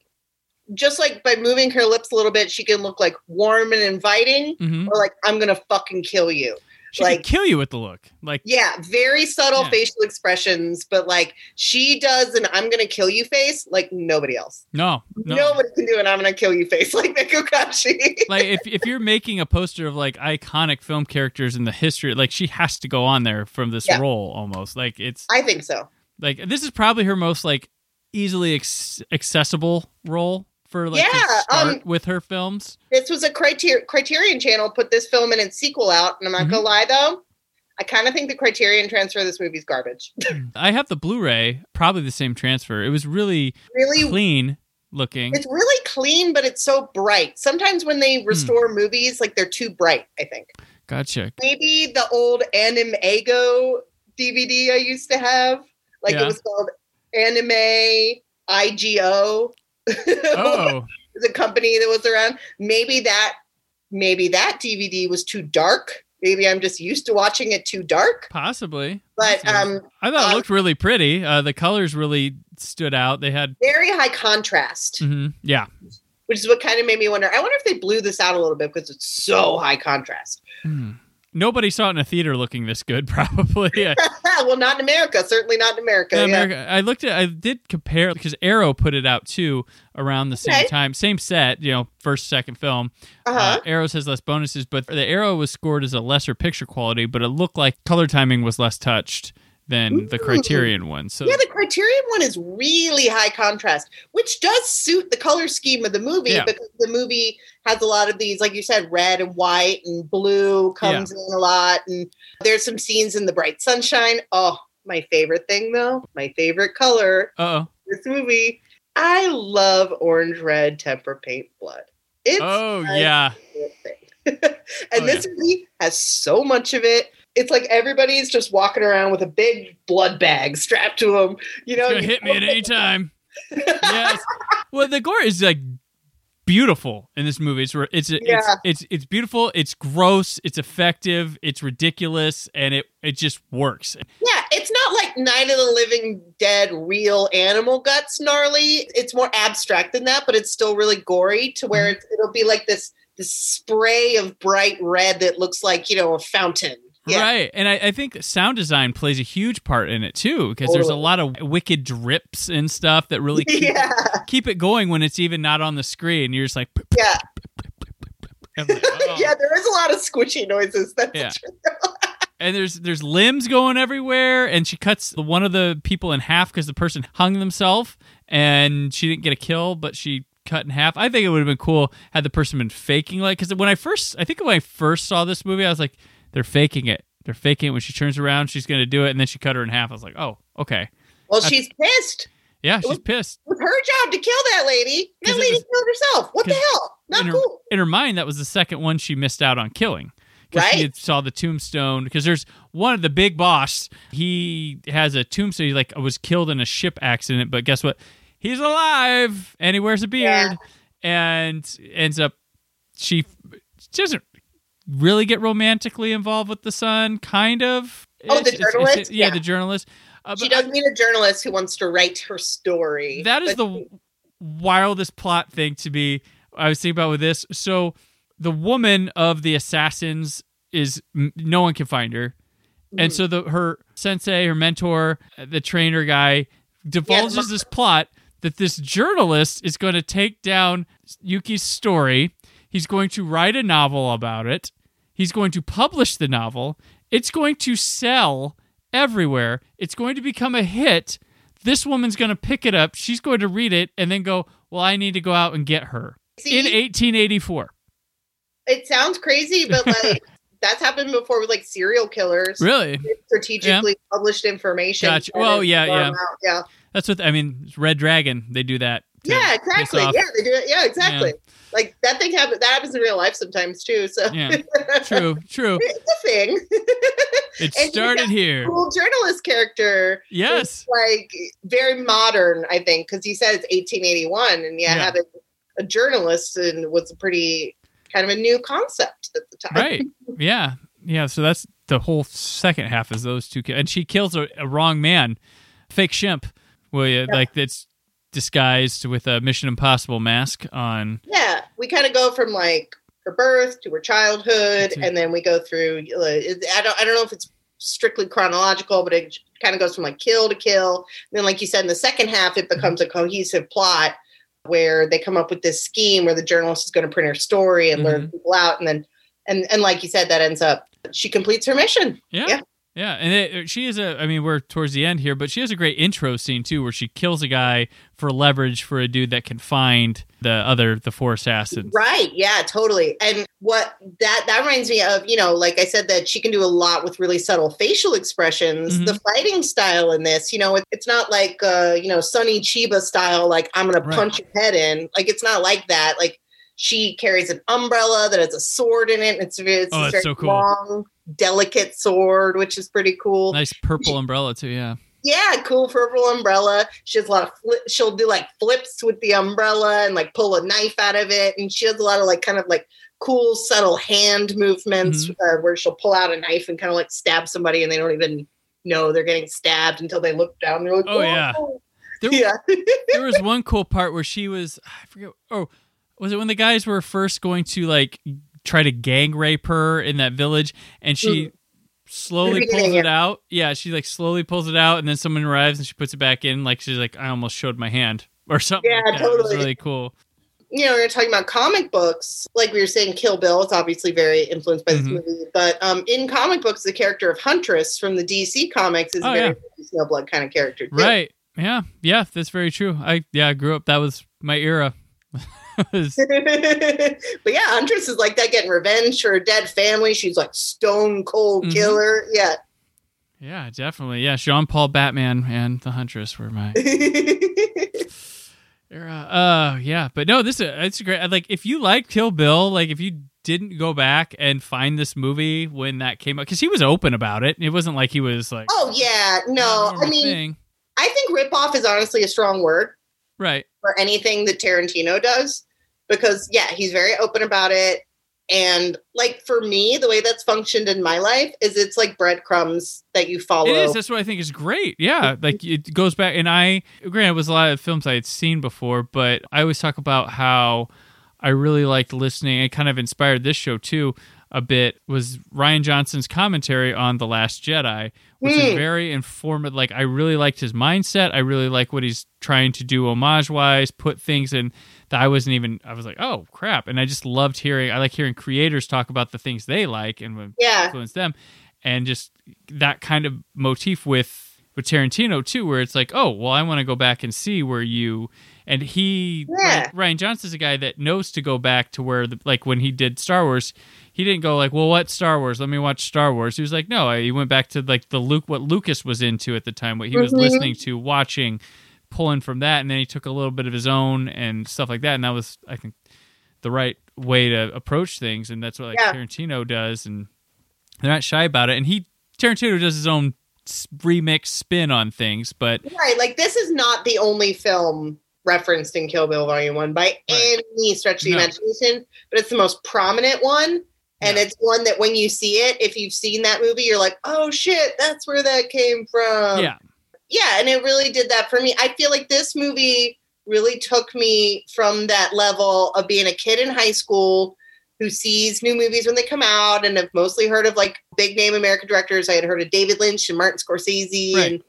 Speaker 3: Just like by moving her lips a little bit, she can look like warm and inviting,
Speaker 2: hmm
Speaker 3: or like I'm gonna fucking kill you.
Speaker 2: She
Speaker 3: Like-
Speaker 2: kill you with the look. Like
Speaker 3: Yeah, very subtle
Speaker 2: Yeah.
Speaker 3: facial expressions, but like she does an "I'm gonna kill you" face like nobody else.
Speaker 2: no, no.
Speaker 3: Nobody can do an "I'm gonna kill you" face like Meiko Kaji.
Speaker 2: like if if you're making a poster of like iconic film characters in the history, like she has to go on there from this
Speaker 3: Yeah.
Speaker 2: role almost. Like it's
Speaker 3: I think so.
Speaker 2: like this is probably her most like easily ex- accessible role for like
Speaker 3: Yeah,
Speaker 2: start
Speaker 3: um,
Speaker 2: with her films.
Speaker 3: This was a criter- Criterion Channel put this film and its sequel out, and I'm not
Speaker 2: Mm-hmm.
Speaker 3: gonna lie though, I kind of think the Criterion transfer of this movie is garbage.
Speaker 2: I have the Blu-ray, probably the same transfer. It was really
Speaker 3: really,
Speaker 2: clean looking.
Speaker 3: it's really clean, but it's so bright. Sometimes when
Speaker 2: Hmm.
Speaker 3: they restore movies, like they're too bright. I think
Speaker 2: Gotcha.
Speaker 3: maybe the old AnimEigo DVD I used to have, like
Speaker 2: Yeah.
Speaker 3: it was called Anime IGO.
Speaker 2: Oh,
Speaker 3: a company that was around. Maybe that maybe that DVD was too dark. Maybe I'm just used to watching it too dark.
Speaker 2: possibly.
Speaker 3: But
Speaker 2: Possibly.
Speaker 3: um,
Speaker 2: I thought it
Speaker 3: um,
Speaker 2: looked really pretty. Uh, the colors really stood out. They had,
Speaker 3: very high contrast,
Speaker 2: mhm, yeah.
Speaker 3: which is what kind of made me wonder. I wonder if they blew this out a little bit because it's so high contrast.
Speaker 2: Hmm. Nobody saw it in a theater looking this good, probably.
Speaker 3: Well, not in America. Certainly not in America.
Speaker 2: Yeah,
Speaker 3: yeah.
Speaker 2: America, I looked at, I did compare because Arrow put it out too around the same
Speaker 3: Okay.
Speaker 2: time, same set, you know, first second film.
Speaker 3: Uh-huh.
Speaker 2: Uh, Arrows has less bonuses, but the Arrow was scored as a lesser picture quality, but it looked like color timing was less touched than the
Speaker 3: mm.
Speaker 2: Criterion one. So
Speaker 3: yeah, the Criterion one is really high contrast, which does suit the color scheme of the movie
Speaker 2: Yeah.
Speaker 3: because the movie has a lot of these, like you said, red and white and blue comes in a lot. And there's some scenes in the bright sunshine. Oh, my favorite thing though, my favorite color,
Speaker 2: oh,
Speaker 3: this movie. I love orange red temper paint blood. It's
Speaker 2: oh yeah,
Speaker 3: and
Speaker 2: Oh,
Speaker 3: this movie has so much of it. It's like everybody's just walking around with a big blood bag strapped to them. You know,
Speaker 2: It's
Speaker 3: you
Speaker 2: hit me at any time. yes. Well, the gore is like beautiful in this movie. It's it's it's,
Speaker 3: Yeah.
Speaker 2: it's it's beautiful. It's gross. It's effective. It's ridiculous, and it it just works.
Speaker 3: Yeah, it's not like Night of the Living Dead real animal guts gnarly. It's more abstract than that, but it's still really gory to where mm-hmm. it's, it'll be like this this spray of bright red that looks like you know a fountain. Yeah.
Speaker 2: Right. And I, I think sound design plays a huge part in it too, because there's a lot of wicked drips and stuff that really keep,
Speaker 3: Yeah,
Speaker 2: keep it going when it's even not on the screen. You're just like,
Speaker 3: yeah,
Speaker 2: like, oh.
Speaker 3: yeah. There is a lot of squishy noises. That's
Speaker 2: Yeah.
Speaker 3: true.
Speaker 2: and there's there's limbs going everywhere and she cuts one of the people in half because the person hung themselves and she didn't get a kill but she cut in half i think it would have been cool had the person been faking like because when i first i think when i first saw this movie i was like they're faking it they're faking it when she turns around she's going to do it and then she cut her in half i was like oh okay
Speaker 3: Well, she's pissed.
Speaker 2: yeah she's pissed
Speaker 3: It was her job to kill that lady. That lady
Speaker 2: was-
Speaker 3: killed herself. What the hell? Not
Speaker 2: in her,
Speaker 3: cool.
Speaker 2: in her mind, that was the second one she missed out on killing. Because she
Speaker 3: Right.
Speaker 2: had saw the tombstone. Because there's one of the big boss. He has a tombstone. He like was killed in a ship accident, but guess what? He's alive and he wears a beard and ends up. She doesn't really get romantically involved with the son. Kind of.
Speaker 3: Oh, the
Speaker 2: It's- it's-
Speaker 3: journalist?
Speaker 2: it's- yeah,
Speaker 3: Yeah.
Speaker 2: the journalist. Uh,
Speaker 3: She does meet a journalist who wants to write her story.
Speaker 2: that is the wildest plot thing to be i was thinking about with this so the woman of the assassins is no one can find her and so the her sensei her mentor uh, the trainer guy divulges this plot that this journalist is going to take down yuki's story he's going to write a novel about it he's going to publish the novel it's going to sell everywhere it's going to become a hit this woman's going to pick it up. She's going to read it and then go, Well, I need to go out and get her.
Speaker 3: See?
Speaker 2: In 1884.
Speaker 3: it sounds crazy, but like that's happened before with like serial killers.
Speaker 2: Really?
Speaker 3: Strategically published information.
Speaker 2: Gotcha. Well, yeah, yeah.
Speaker 3: out. yeah.
Speaker 2: That's what, I mean, Red Dragon, they do that.
Speaker 3: Yeah, exactly. Yeah, they do it. Yeah, exactly. Like that thing happens. That happens in real life sometimes too. So
Speaker 2: Yeah. True, true.
Speaker 3: it's a thing.
Speaker 2: It started here.
Speaker 3: cool journalist character.
Speaker 2: Yes.
Speaker 3: like very modern. I think because he said it's 1881, and yeah,
Speaker 2: Yeah.
Speaker 3: having a journalist and was a pretty kind of a new concept at the time.
Speaker 2: Right. Yeah. Yeah. So that's the whole second half is those two. And she kills a, a wrong man, fake shimp, well, yeah, like that's disguised with a Mission Impossible mask on.
Speaker 3: Yeah, we kind of go from like her birth to her childhood, and then we go through. uh, I don't. I don't know if it's strictly chronological, but it kind of goes from like kill to kill. then, like you said, in the second half, it becomes a cohesive plot where they come up with this scheme where the journalist is going to print her story and learn people out, and then and and like you said, that ends up she completes her mission.
Speaker 2: Yeah.
Speaker 3: Yeah.
Speaker 2: Yeah. And it, she is a, I mean, we're towards the end here, but she has a great intro scene too, where she kills a guy for leverage for a dude that can find the other, the four assassins.
Speaker 3: Right. Yeah, totally. And what that that reminds me of, you know, like I said, that she can do a lot with really subtle facial expressions.
Speaker 2: Mhm.
Speaker 3: The fighting style in this, you know, it, it's not like uh, you know, Sonny Chiba style, like I'm gonna
Speaker 2: Right.
Speaker 3: punch your head in. Like it's not like that. Like she carries an umbrella that has a sword in it. It's, it's
Speaker 2: Oh,
Speaker 3: very
Speaker 2: so cool.
Speaker 3: long, delicate sword, which is pretty cool.
Speaker 2: Nice purple umbrella too. Yeah.
Speaker 3: Yeah, cool purple umbrella. She has a lot of flip. She'll do like flips with the umbrella and like pull a knife out of it. And she has a lot of like kind of like cool, subtle hand movements uh, where she'll pull out a knife and kind of like stab somebody and they don't even know they're getting stabbed until they look down. They're like,
Speaker 2: Oh, yeah. There,
Speaker 3: yeah.
Speaker 2: there was one cool part where she was, I forget, oh, was it when the guys were first going to like try to gang rape her in that village and she slowly pulls it out? Yeah, she like slowly pulls it out and then someone arrives and she puts it back in. Like she's like, I almost showed my hand or something.
Speaker 3: Yeah,
Speaker 2: like that. It was
Speaker 3: totally.
Speaker 2: really cool.
Speaker 3: you know, we are talking about comic books, like we were saying, Kill Bill. It's obviously very influenced by this
Speaker 2: Mhm.
Speaker 3: movie, but um, in comic books, the character of Huntress from the DC comics is
Speaker 2: Oh,
Speaker 3: a very
Speaker 2: yeah.
Speaker 3: Snowblood kind of character, too.
Speaker 2: Right. Yeah. Yeah. That's very true. I, yeah, I grew up. That was my era.
Speaker 3: But yeah, Huntress is like that, getting revenge for her dead family. She's like stone cold
Speaker 2: Mhm.
Speaker 3: killer. Yeah.
Speaker 2: yeah, definitely. Yeah. Jean Paul Batman and the Huntress were my era. Uh, yeah. But no, this is it's great. Like, if you like Kill Bill, like, if you didn't go back and find this movie when that came out because he was open about it. It wasn't like he was like,
Speaker 3: Oh yeah, no. I mean,
Speaker 2: thing.
Speaker 3: I think ripoff is honestly a strong word
Speaker 2: right.
Speaker 3: for anything that Tarantino does because yeah, he's very open about it. And like for me, the way that's functioned in my life is it's like breadcrumbs that you follow.
Speaker 2: It is. That's what I think is great. Yeah, like it goes back, and I granted it was a lot of films I had seen before, but I always talk about how I really liked listening. It kind of inspired this show too a bit. Was Rian Johnson's commentary on the Last Jedi, which is
Speaker 3: Hmm.
Speaker 2: very informative. Like I really liked his mindset. I really like what he's trying to do homage wise. Put things in that I wasn't even. I was like, oh crap, and I just loved hearing. I like hearing creators talk about the things they like and
Speaker 3: yeah.
Speaker 2: influence them and just that kind of motif with with Tarantino too where it's like oh well I want to go back and see where you and he
Speaker 3: Yeah.
Speaker 2: Rian Johnson's a guy that knows to go back to where the, like when he did Star Wars he didn't go like well what Star Wars let me watch Star Wars he was like no he went back to like the Luke what Lucas was into at the time what he was
Speaker 3: Mhm.
Speaker 2: listening to watching pulling from that and then he took a little bit of his own and stuff like that and that was I think the right way to approach things and that's what like
Speaker 3: Yeah.
Speaker 2: Tarantino does and they're not shy about it and he Tarantino does his own remix spin on things but
Speaker 3: Right. Like this is not the only film referenced in Kill Bill Volume One by any stretch of the
Speaker 2: No.
Speaker 3: imagination, but it's the most prominent one. And
Speaker 2: Yeah.
Speaker 3: it's one that when you see it, if you've seen that movie, you're like, oh shit, that's where that came from.
Speaker 2: yeah
Speaker 3: Yeah, and it really did that for me. I feel like this movie really took me from that level of being a kid in high school who sees new movies when they come out and have mostly heard of like big name American directors. I had heard of David Lynch and Martin Scorsese
Speaker 2: Right.
Speaker 3: and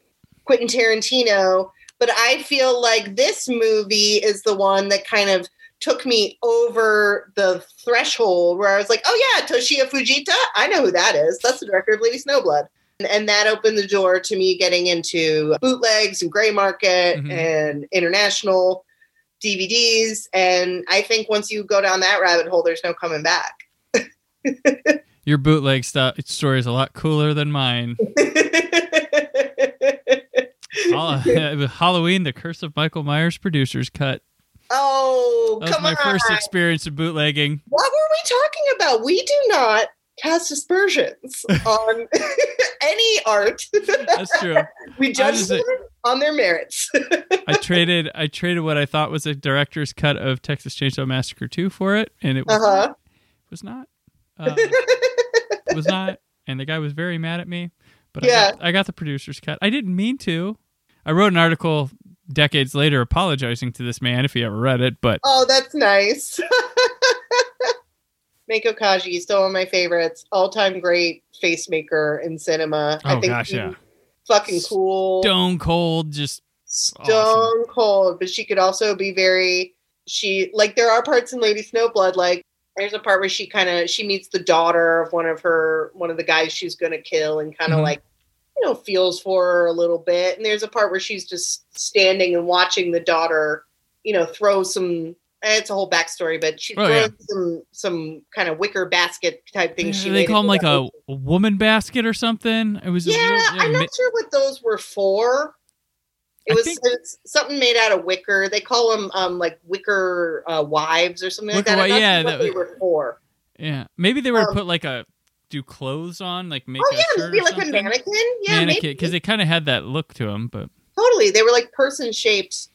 Speaker 3: Quentin Tarantino. But I feel like this movie is the one that kind of took me over the threshold where I was like, oh yeah, Toshio Fujita, I know who that is. That's the director of Lady Snowblood. And- And that opened the door to me getting into bootlegs and gray market
Speaker 2: Mhm.
Speaker 3: and international DVDs. And I think once you go down that rabbit hole, there's no coming back.
Speaker 2: your bootleg stuff story is a lot cooler than mine Halloween the Curse of Michael Myers producers cut
Speaker 3: oh,
Speaker 2: that was
Speaker 3: come
Speaker 2: my
Speaker 3: on.
Speaker 2: first experience of bootlegging
Speaker 3: what were we talking about? We do not cast aspersions on any art.
Speaker 2: that's true
Speaker 3: we judge them on their merits.
Speaker 2: I traded I traded what I thought was a director's cut of Texas Chainsaw Massacre 2 for it and it was,
Speaker 3: Uh huh.
Speaker 2: was not uh, it was not and the guy was very mad at me but I,
Speaker 3: Yeah.
Speaker 2: got, I got the producer's cut I didn't mean to I wrote an article decades later apologizing to this man if he ever read it but
Speaker 3: Oh, that's nice. Meiko Kaji still one of my favorites. All time great face maker in cinema. I
Speaker 2: oh
Speaker 3: think
Speaker 2: gosh yeah
Speaker 3: fucking cool.
Speaker 2: stone cold just
Speaker 3: Stone
Speaker 2: awesome.
Speaker 3: cold. But she could also be very she like there are parts in Lady Snowblood, like there's a part where she kind of she meets the daughter of one of her one of the guys she's gonna kill and kind of
Speaker 2: Mhm.
Speaker 3: like you know feels for her a little bit and there's a part where she's just standing and watching the daughter you know throw some it's a whole backstory but she
Speaker 2: Oh,
Speaker 3: throws
Speaker 2: yeah.
Speaker 3: some some kind of wicker basket type thing she
Speaker 2: they call them like a, a woman basket or something it was
Speaker 3: yeah,
Speaker 2: real-
Speaker 3: I'm
Speaker 2: mi-
Speaker 3: not sure what those were for. It was
Speaker 2: think-
Speaker 3: it's something made out of wicker. They call them um, like wicker uh, wives or something
Speaker 2: Wicker
Speaker 3: like that. I'm
Speaker 2: wi-
Speaker 3: not
Speaker 2: yeah, that
Speaker 3: they were for.
Speaker 2: Yeah, maybe they were
Speaker 3: Um,
Speaker 2: put like a do clothes on, like make
Speaker 3: Oh
Speaker 2: a
Speaker 3: yeah,
Speaker 2: shirt
Speaker 3: maybe like a mannequin. Yeah,
Speaker 2: mannequin
Speaker 3: maybe
Speaker 2: because they kind of had that look to them. But
Speaker 3: totally. They were like person shaped.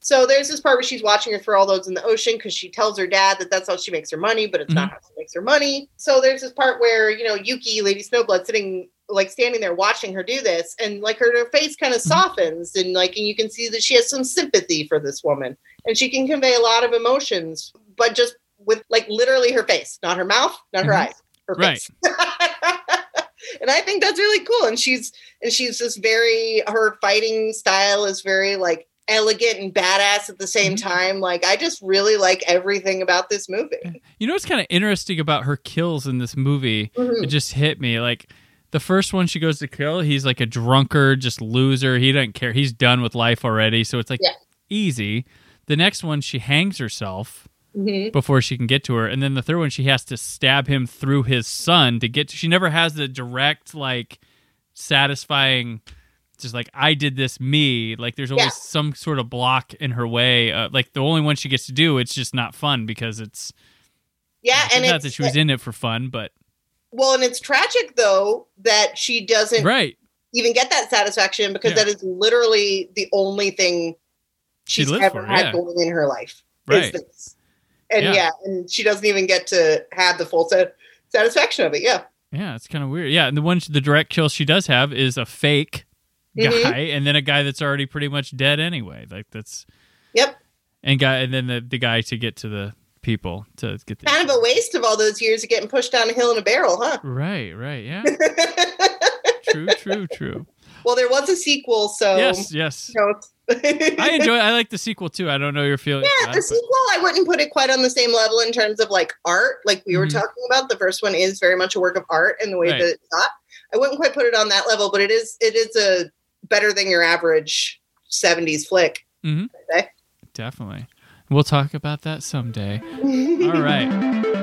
Speaker 3: So there's this part where she's watching her throw all those in the ocean because she tells her dad that that's how she makes her money, but it's not how she makes her money. So there's this part where you know Yuki, Lady Snowblood, sitting like standing there watching her do this, and like her, her face kind of softens, and like and you can see that she has some sympathy for this woman, and she can convey a lot of emotions, but just with like literally her face, not her mouth, not her
Speaker 2: Mhm.
Speaker 3: eyes, her
Speaker 2: Right.
Speaker 3: face. and I think that's really cool. And she's and she's just very her fighting style is very like elegant and badass at the same
Speaker 2: Mhm.
Speaker 3: time. Like I just really like everything about this movie.
Speaker 2: you know what's kind of interesting about her kills in this movie?
Speaker 3: Mhm.
Speaker 2: It just hit me like. The first one she goes to kill, he's like a drunkard, just loser. He doesn't care. He's done with life already. So it's like
Speaker 3: Yeah.
Speaker 2: easy. The next one, she hangs herself.
Speaker 3: Mhm.
Speaker 2: before she can get to her. And then the third one, she has to stab him through his son to get to. She never has the direct, like, satisfying, just like, I did this me. Like, there's always
Speaker 3: Yeah.
Speaker 2: some sort of block in her way. Uh, like, the only one she gets to do, it's just not fun because it's
Speaker 3: Yeah, and
Speaker 2: not that she was in it for fun, but
Speaker 3: well, and it's tragic though that she doesn't
Speaker 2: right.
Speaker 3: even get that satisfaction because
Speaker 2: Yeah.
Speaker 3: that is literally the only thing she's
Speaker 2: lived
Speaker 3: ever
Speaker 2: for,
Speaker 3: had
Speaker 2: yeah.
Speaker 3: going in her life.
Speaker 2: Right.
Speaker 3: And
Speaker 2: Yeah.
Speaker 3: yeah. and she doesn't even get to have the full set satisfaction of it. Yeah.
Speaker 2: Yeah, it's kind of weird. Yeah, and the one the direct kill she does have is a fake
Speaker 3: Mhm.
Speaker 2: guy, and then a guy that's already pretty much dead anyway. Like that's
Speaker 3: Yep.
Speaker 2: and guy, and then the the guy to get to the people to get the
Speaker 3: Kind of a waste of all those years of getting pushed down a hill in a barrel, huh?
Speaker 2: right, right, yeah, true, true, true.
Speaker 3: well, there was a sequel, so
Speaker 2: Yes, yes.
Speaker 3: you know,
Speaker 2: I enjoy. I like the sequel too. I don't know your feelings.
Speaker 3: Yeah, the
Speaker 2: it, but-
Speaker 3: sequel I wouldn't put it quite on the same level in terms of like art, like we were
Speaker 2: Mhm.
Speaker 3: talking about. The first one is very much a work of art in the way
Speaker 2: Right.
Speaker 3: that it's shot. I wouldn't quite put it on that level, but it is it is a better than your average '70s flick.
Speaker 2: Mhm.
Speaker 3: Okay.
Speaker 2: Definitely. We'll talk about that someday. All right.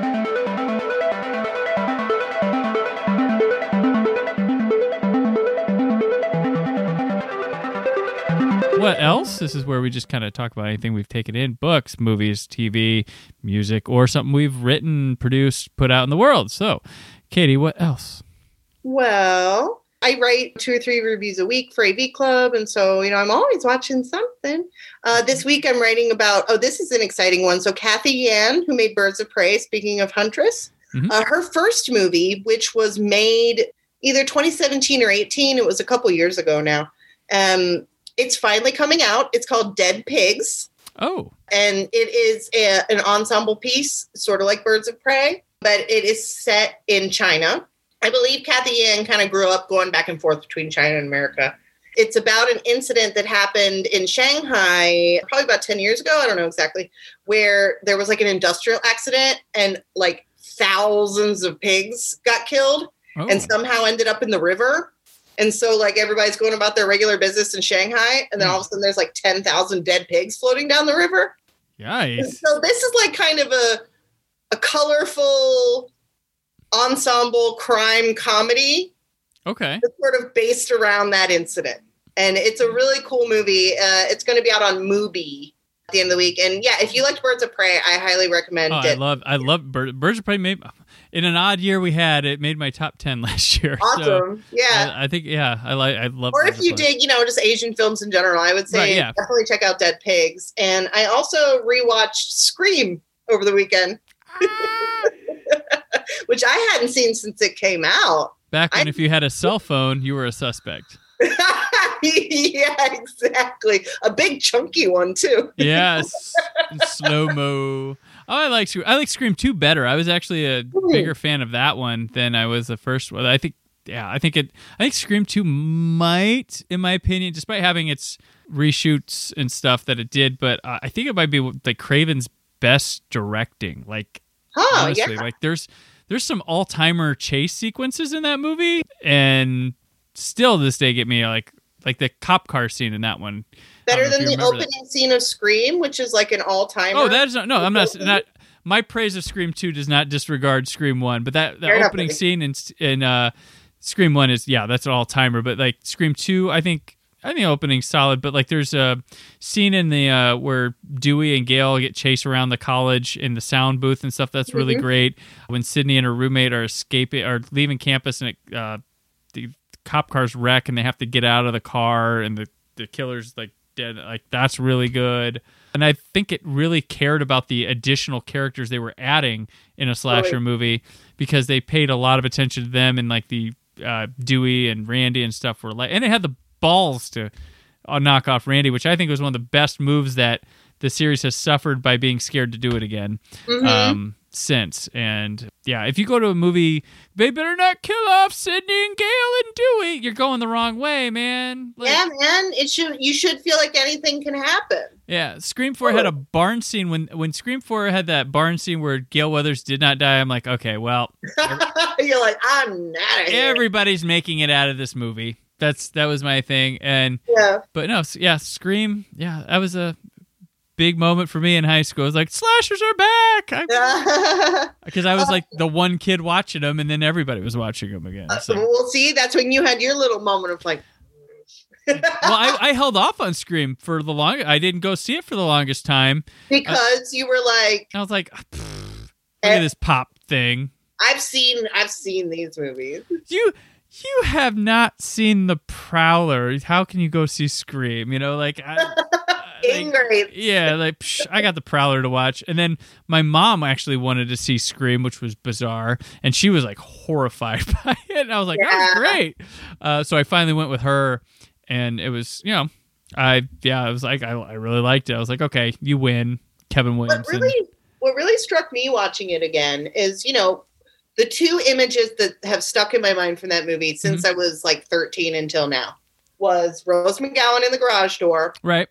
Speaker 2: What else? This is where we just kind of talk about anything we've taken in books, movies, TV, music, or something we've written, produced, put out in the world. So, Katie, what else?
Speaker 3: Well, I write two or three reviews a week for AV Club, and so you know I'm always watching something. Uh, this week I'm writing about. Oh, this is an exciting one. So Cathy Yan, who made Birds of Prey. Speaking of Huntress,
Speaker 2: Mhm.
Speaker 3: uh, her first movie, which was made either 2017 or 18, it was a couple years ago now. Um, it's finally coming out. It's called Dead Pigs
Speaker 2: Oh,
Speaker 3: and it is a, an ensemble piece, sort of like Birds of Prey, but it is set in China. I believe Cathy Yan kind of grew up going back and forth between China and America. It's about an incident that happened in Shanghai probably about 10 years ago. I don't know exactly, where there was like an industrial accident and like thousands of pigs got killed
Speaker 2: oh.
Speaker 3: and somehow ended up in the river. And so, like, everybody's going about their regular business in Shanghai. And then all of a hmm. sudden, there's like 10,000 dead pigs floating down the river. And so, this is like kind of a, a colorful ensemble crime comedy
Speaker 2: Okay.
Speaker 3: that's sort of based around that incident. And it's a really cool movie. Uh, it's going to be out on Mubi at the end of the week. And yeah, if you liked Birds of Prey, I highly recommend
Speaker 2: Oh, I love I love Bird, Birds of Prey. Made in an odd year we had it made my top ten last year. So
Speaker 3: awesome. yeah.
Speaker 2: I, I think yeah, I like I love.
Speaker 3: or
Speaker 2: Birds
Speaker 3: if you dig, you know, just Asian films in general, I would say
Speaker 2: Right, yeah.
Speaker 3: definitely check out Dead Pigs. And I also rewatched Scream over the weekend, which I hadn't seen since it came out.
Speaker 2: back when
Speaker 3: I-
Speaker 2: if you had a cell phone, you were a suspect.
Speaker 3: yeah, exactly. A big chunky one too.
Speaker 2: Yes, slow mo. Oh, I like Scream. I like Scream two better. I was actually a bigger fan of that one than I was the first one. I think, yeah, I think it. I think Scream two might, in my opinion, despite having its reshoots and stuff that it did, but uh, I think it might be like Craven's best directing. Like
Speaker 3: Huh,
Speaker 2: honestly,
Speaker 3: yeah.
Speaker 2: like there's there's some all timer chase sequences in that movie, and still to this day get me like like the cop car scene in that one.
Speaker 3: Better
Speaker 2: don't know if
Speaker 3: than the
Speaker 2: remember that.
Speaker 3: opening scene of Scream, which is like an all timer.
Speaker 2: Oh, that is not. No, I'm not. Not my praise of Scream Two does not disregard Scream One, but that the
Speaker 3: enough,
Speaker 2: opening
Speaker 3: buddy.
Speaker 2: scene in in uh, Scream One is yeah, that's an all timer. But like Scream Two, I think I think the opening's solid. But like there's a scene in the uh, where Dewey and Gale get chased around the college in the sound booth and stuff. That's really
Speaker 3: Mhm.
Speaker 2: great. When Sidney and her roommate are escaping are leaving campus and it, uh, the cop cars wreck and they have to get out of the car and the the killer's like dead. Like that's really good. And I think it really cared about the additional characters they were adding in a slasher movie because they paid a lot of attention to them and like the uh, Dewey and Randy and stuff were like, and they had the balls to uh, knock off Randy, which I think was one of the best moves that the series has suffered by being scared to do it again
Speaker 3: Mhm.
Speaker 2: um, since. And yeah, if you go to a movie, they better not kill off Sidney and Gale and Dewey. You're going the wrong way, man. Like-
Speaker 3: yeah, man. It should you should feel like anything can happen.
Speaker 2: yeah, Scream Four had a barn scene when when Scream Four had that barn scene where Gale Weathers did not die. I'm like, okay, well,
Speaker 3: You're like, I'm not
Speaker 2: everybody's making it out of this movie. That's that was my thing, and
Speaker 3: yeah.
Speaker 2: but no, yeah, Scream, yeah, that was a big moment for me in high school. I was like, slashers are back, because I was like the one kid watching them, and then everybody was watching them again. Uh, so.
Speaker 3: Well, see, that's when you had your little moment of like,
Speaker 2: well, I, I held off on Scream for the long. I didn't go see it for the longest time.
Speaker 3: because you were like,
Speaker 2: I was like, ah, "Pfft." at eh, this pop thing.
Speaker 3: I've seen I've seen these movies.
Speaker 2: You you have not seen the Prowler. How can you go see Scream? You know, like. I, like, yeah, like psh, I got the Prowler to watch, and then my mom actually wanted to see Scream, which was bizarre, and she was like horrified by it. And I was like, "That was great." Uh, so I finally went with her, and it was, you know, I yeah, I was like, I, I really liked it. I was like, okay, you win, Kevin
Speaker 3: What
Speaker 2: Williamson.
Speaker 3: really what really struck me watching it again is, you know, the two images that have stuck in my mind from that movie since I was like 13 until now was Rose McGowan in the garage door
Speaker 2: Right?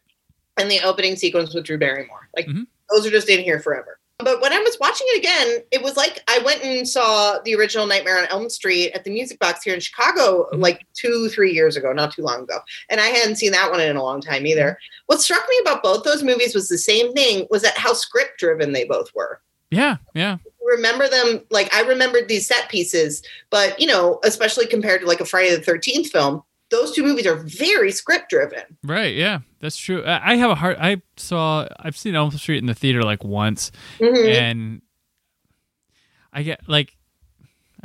Speaker 3: and the opening sequence with Drew Barrymore. Like
Speaker 2: Mhm.
Speaker 3: those are just in here forever. But when I was watching it again, it was like I went and saw the original Nightmare on Elm Street at the Music Box here in Chicago
Speaker 2: Mhm.
Speaker 3: like two, three years ago, not too long ago. And I hadn't seen that one in a long time either. What struck me about both those movies was the same thing, was that how script driven they both were.
Speaker 2: Yeah, yeah,
Speaker 3: Remember them like I remembered these set pieces, but you know, especially compared to like a Friday the 13th film, those two movies are very script driven.
Speaker 2: right. Yeah, that's true. I, have a hard. I saw. I've seen Elm Street in the theater like once,
Speaker 3: Mhm.
Speaker 2: and I get like.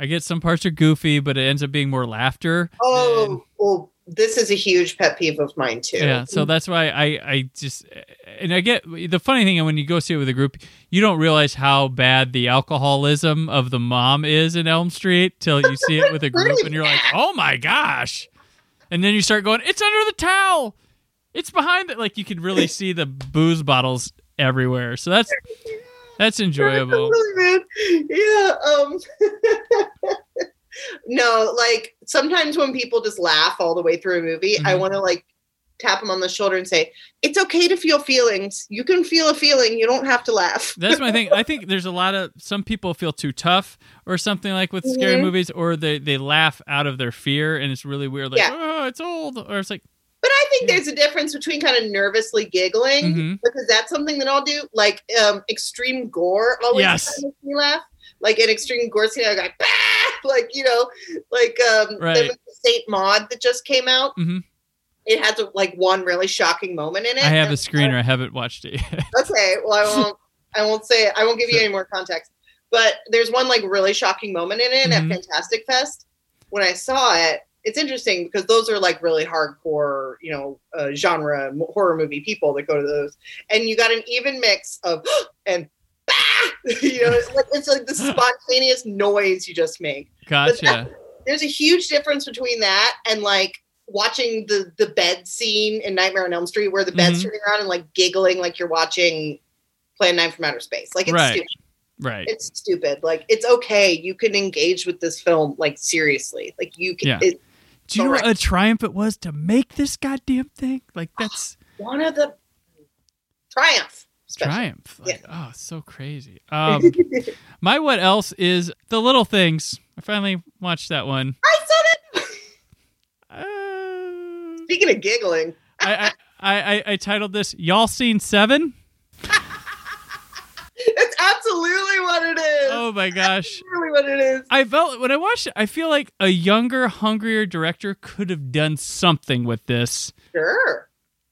Speaker 2: I get some parts are goofy, but it ends up being more laughter.
Speaker 3: Oh,
Speaker 2: than-
Speaker 3: well, this is a huge pet peeve of mine too.
Speaker 2: Yeah, so that's why I I just and I get the funny thing and when you go see it with a group, you don't realize how bad the alcoholism of the mom is in Elm Street till you see it with a group, and you're like, oh my gosh, and then you start going, it's under the towel, it's behind it, like you can really see the booze bottles everywhere. So that's that's enjoyable.
Speaker 3: Man. Yeah. Um. no, like sometimes when people just laugh all the way through a movie, I
Speaker 2: Mhm.
Speaker 3: want to like tap them on the shoulder and say, "It's okay to feel feelings. You can feel a feeling. You don't have to laugh."
Speaker 2: That's my thing. I think there's a lot of some people feel too tough or something like with scary
Speaker 3: Mhm.
Speaker 2: movies, or they they laugh out of their fear, and it's really weird. Like,
Speaker 3: Yeah.
Speaker 2: oh, it's old, or it's like,
Speaker 3: But I think
Speaker 2: Yeah.
Speaker 3: there's a difference between kind of nervously giggling
Speaker 2: Mhm.
Speaker 3: because that's something that I'll do. Like um, extreme gore always
Speaker 2: Yes.
Speaker 3: makes me laugh. Like an extreme gore scene, I go bah! like you know, like um,
Speaker 2: Right.
Speaker 3: there was the Saint Maud that just came out.
Speaker 2: Mhm.
Speaker 3: It has a, like one really shocking moment in it.
Speaker 2: I have a screener. I haven't watched it yet.
Speaker 3: Okay, well I won't. I won't say. I won't give you any more context. But there's one like really shocking moment in it
Speaker 2: Mhm.
Speaker 3: at Fantastic Fest. When I saw it, it's interesting because those are like really hardcore, you know, uh, genre m- horror movie people that go to those, and you got an even mix of and you know, it's like it's like the spontaneous noise you just make.
Speaker 2: Gotcha.
Speaker 3: There's a huge difference between that and like watching the the bed scene in Nightmare on Elm Street where the bed's
Speaker 2: Mhm.
Speaker 3: turning around and like giggling like you're watching Plan 9 from Outer Space. Like it's
Speaker 2: Right.
Speaker 3: stupid.
Speaker 2: Right.
Speaker 3: It's stupid. Like it's okay. You can engage with this film like seriously. Like you can
Speaker 2: Yeah.
Speaker 3: it,
Speaker 2: Do you know what a triumph it was to make this goddamn thing? Like that's
Speaker 3: one of the triumph. Special.
Speaker 2: triumph. Like,
Speaker 3: Yeah.
Speaker 2: Oh, so crazy. Um, my what else is the little things. I finally watched that one.
Speaker 3: I said it.
Speaker 2: Uh,
Speaker 3: Speaking of giggling,
Speaker 2: I, I, I, I, I titled this "Y'all Seen Seven?
Speaker 3: it's absolutely what it is.
Speaker 2: Oh my gosh.
Speaker 3: Really what it is.
Speaker 2: I felt when I watched it, I feel like a younger, hungrier director could have done something with this.
Speaker 3: Sure.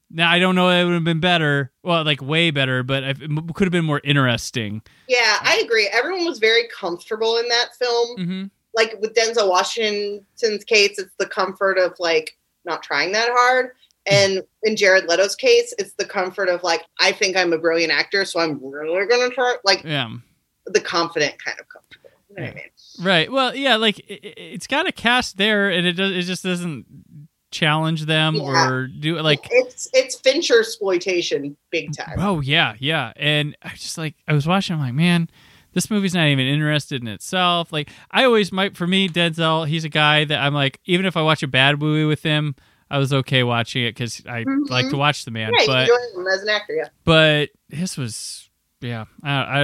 Speaker 2: Now I don't know it would have been better, well, like way better, but it could have been more interesting.
Speaker 3: Yeah, I agree. Everyone was very comfortable in that film.
Speaker 2: hmm
Speaker 3: Like with Denzel Washington's case, it's the comfort of like not trying that hard. And in Jared Leto's case, it's the comfort of like, I think I'm a brilliant actor, so I'm really gonna try like
Speaker 2: Yeah.
Speaker 3: the confident kind of comfortable. You know what I mean?
Speaker 2: Right. Well, yeah, like it, it- it's got a cast there, and it does. It just doesn't challenge them
Speaker 3: Yeah.
Speaker 2: or do like.
Speaker 3: it's it's Fincher exploitation big time.
Speaker 2: Oh yeah, yeah. And I just like I was watching. I'm like, man, this movie's not even interested in itself. Like I always might for me, Denzel. He's a guy that I'm like, even if I watch a bad movie with him, I was okay watching it because I
Speaker 3: Mhm.
Speaker 2: like to watch the man.
Speaker 3: yeah,
Speaker 2: but
Speaker 3: him as an actor, yeah.
Speaker 2: but this was yeah I, I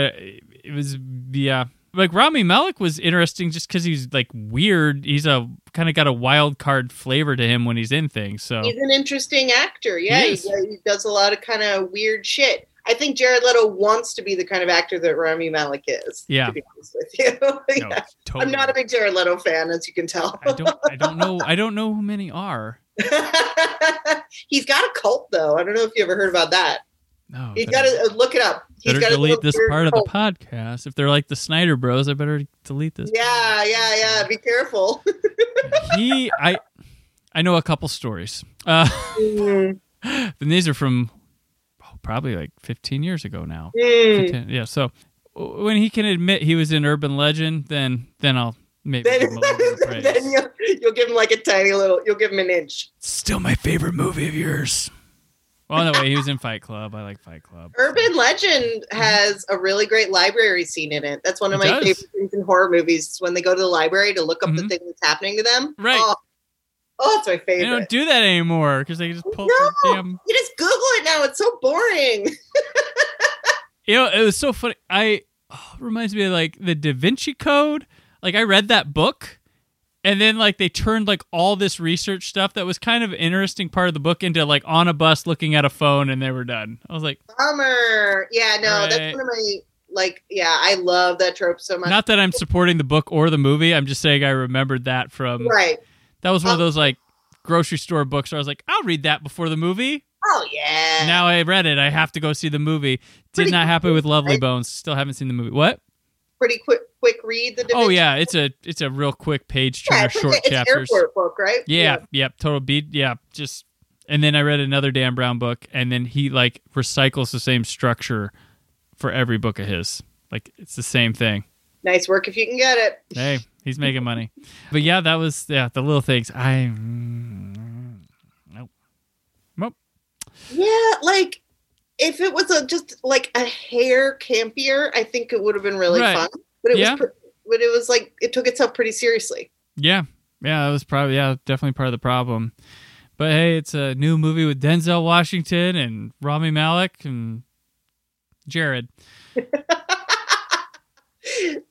Speaker 2: it was yeah like Rami Malek was interesting just because he's like weird he's a kind of got a wild card flavor to him when he's in things so
Speaker 3: He's an interesting actor. Yeah,
Speaker 2: He
Speaker 3: he, he does a lot of kind of weird shit. I think Jared Leto wants to be the kind of actor that Rami Malek is.
Speaker 2: Yeah.
Speaker 3: to be honest with you.
Speaker 2: no, totally.
Speaker 3: I'm not a big Jared Leto fan, as you can tell.
Speaker 2: I don't I don't know I don't know who many are
Speaker 3: He's got a cult, though. I don't know if you ever heard about that.
Speaker 2: No,
Speaker 3: He's
Speaker 2: better-
Speaker 3: got to look it up. He's
Speaker 2: better delete this part of the podcast. If they're like the Snyder Bros, I better delete this.
Speaker 3: Yeah, yeah, yeah. Be careful.
Speaker 2: he, I, I know a couple stories. Uh,
Speaker 3: Mm,
Speaker 2: and these are from oh, probably like 15 years ago now.
Speaker 3: mm.
Speaker 2: 15 yeah. So when he can admit he was in Urban Legend, then then I'll maybe
Speaker 3: Then,
Speaker 2: give him a little bit of praise.
Speaker 3: then you'll, you'll give him like a tiny little. You'll give him an inch.
Speaker 2: Still my favorite movie of yours. Well, no way. He was in Fight Club. I like Fight Club.
Speaker 3: Urban Legend has a really great library scene in it. That's one of
Speaker 2: It
Speaker 3: my
Speaker 2: does.
Speaker 3: favorite things in horror movies. is When they go to the library to look up the
Speaker 2: Mhm.
Speaker 3: thing that's happening to them.
Speaker 2: Right.
Speaker 3: Oh, oh it's my favorite.
Speaker 2: They don't do that anymore because they just pull
Speaker 3: No.
Speaker 2: the damn.
Speaker 3: you just Google it now. It's so boring.
Speaker 2: You know, it was so funny. I oh, reminds me of like the Da Vinci Code. Like I read that book, and then like they turned like all this research stuff that was kind of interesting part of the book into like on a bus looking at a phone, and they were done. I was like,
Speaker 3: Bummer. Yeah, no,
Speaker 2: Right.
Speaker 3: that's one of my like. Yeah, I love that trope so much.
Speaker 2: not that I'm supporting the book or the movie. I'm just saying I remembered that from
Speaker 3: right.
Speaker 2: that was one of
Speaker 3: Oh.
Speaker 2: those like grocery store books where I was like, I'll read that before the movie.
Speaker 3: Oh yeah.
Speaker 2: Now I read it. I have to go see the movie. Did
Speaker 3: Pretty
Speaker 2: not happen
Speaker 3: cool,
Speaker 2: with Lovely? Bones. Still haven't seen the movie. What?
Speaker 3: Pretty quick, quick read. The
Speaker 2: Oh yeah, it's a it's a real quick page
Speaker 3: yeah
Speaker 2: turner,
Speaker 3: like
Speaker 2: short
Speaker 3: it's
Speaker 2: chapters.
Speaker 3: airport book, right?
Speaker 2: Yeah, yep, total beat. Yeah, just and then I read another Dan Brown book, and then he like recycles the same structure for every book of his. Like it's the same thing.
Speaker 3: Nice work if you can get it.
Speaker 2: Hey, he's making money. But yeah, that was yeah the little things. I mm, nope, nope.
Speaker 3: Yeah, like if it was a just like a hair campier, I think it would have been really
Speaker 2: Right.
Speaker 3: fun. But it
Speaker 2: Yeah.
Speaker 3: was, pre- but it was like it took itself pretty seriously.
Speaker 2: Yeah, yeah, that was probably yeah definitely part of the problem. But hey, it's a new movie with Denzel Washington and Rami Malek and Jared.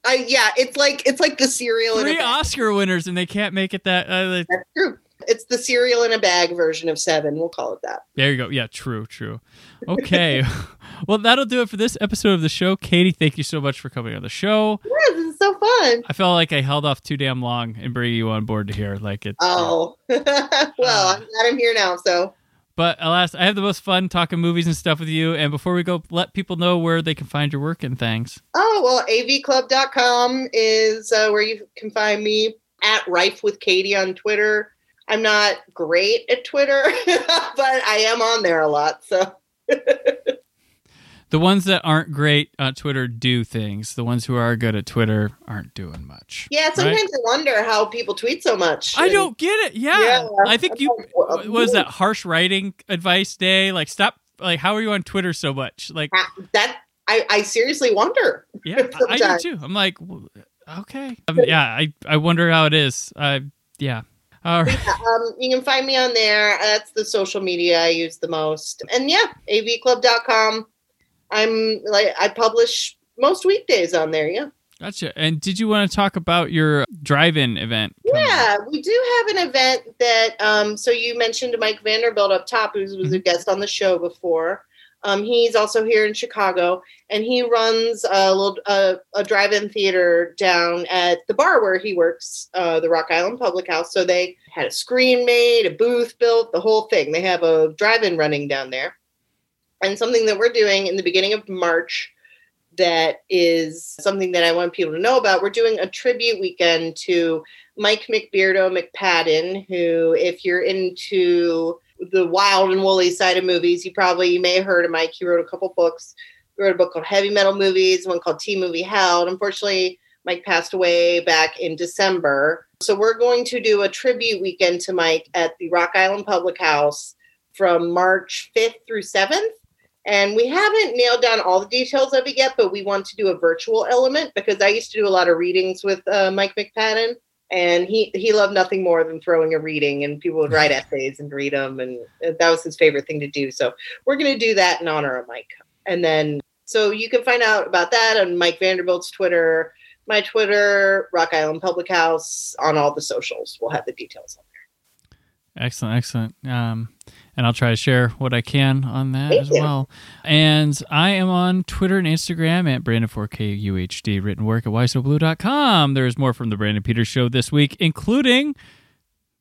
Speaker 3: I yeah, it's like it's like the serial.
Speaker 2: Three. Oscar winners, and they can't make it that. Uh,
Speaker 3: That's true. It's the cereal in a bag version of Seven. We'll call it that.
Speaker 2: There you go. Yeah, true, true. Okay. well, that'll do it for this episode of the show. Katie, thank you so much for coming on the show.
Speaker 3: Yeah, this is so fun.
Speaker 2: I felt like I held off too damn long in bringing you on board to here. Like it.
Speaker 3: Oh, well,
Speaker 2: Uh.
Speaker 3: I'm glad I'm here now. So
Speaker 2: But alas, I have the most fun talking movies and stuff with you. And before we go, let people know where they can find your work and things.
Speaker 3: Oh, well, avclub.com is uh, where you can find me at Rife with Katie on Twitter. I'm not great at Twitter, but I am on there a lot. So,
Speaker 2: The ones that aren't great at Twitter do things. The ones who are good at Twitter aren't doing much.
Speaker 3: yeah,
Speaker 2: Right?
Speaker 3: sometimes I wonder how people tweet so much.
Speaker 2: I
Speaker 3: And-
Speaker 2: don't get it. Yeah.
Speaker 3: Yeah.
Speaker 2: I think you
Speaker 3: like,
Speaker 2: was that harsh writing advice day. Like, stop. Like, how are you on Twitter so much? Like,
Speaker 3: That I, I seriously wonder.
Speaker 2: yeah, I, I do too. I'm like, okay. Um, yeah, I, I wonder how it is. Uh, yeah. All right.
Speaker 3: Um, you can find me on there. That's the social media I use the most. And yeah, avclub.com. I'm like, I publish most weekdays on there. Yeah.
Speaker 2: Gotcha. And did you want to talk about your drive-in event? coming up?
Speaker 3: Yeah, we do have an event that. Um, so you mentioned Mike Vanderbilt up top, who was
Speaker 2: Mm-hmm.
Speaker 3: a guest on the show before. Um, he's also here in Chicago, and he runs a little uh, a drive-in theater down at the bar where he works, uh, the Rock Island Public House. So they had a screen made, a booth built, the whole thing. They have a drive-in running down there, and something that we're doing in the beginning of March that is something that I want people to know about. We're doing a tribute weekend to Mike McBeardo McPadden, who, if you're into the wild and woolly side of movies, you probably you may have heard of Mike. He wrote a couple books. He wrote a book called Heavy Metal Movies, one called Teen Movie Hell. And unfortunately, Mike passed away back in December. So we're going to do a tribute weekend to Mike at the Rock Island Public House from March 5th through 7th. And we haven't nailed down all the details of it yet, but we want to do a virtual element because I used to do a lot of readings with uh, Mike McPadden, and he he loved nothing more than throwing a reading, and people would write essays and read them, and that was his favorite thing to do. So we're going to do that in honor of Mike, and then so you can find out about that on Mike Vanderbilt's Twitter, my Twitter, Rock Island Public House, on all the socials. We'll have the details. on there.
Speaker 2: Excellent, excellent. Um, and I'll try to share what I can on that
Speaker 3: Thank
Speaker 2: as
Speaker 3: you.
Speaker 2: well. And I am on Twitter and Instagram at Brandon4KUHD, written work at YSOBlue.com. There's more from the Brandon Peters Show this week, including,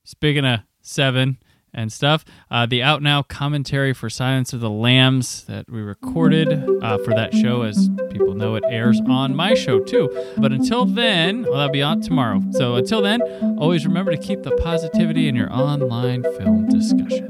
Speaker 2: speaking of seven, and stuff. Uh, the out now commentary for Silence of the Lambs that we recorded uh, for that show, as people know, it airs on my show too. But until then, well, that'll be on tomorrow. So until then, always remember to keep the positivity in your online film discussion.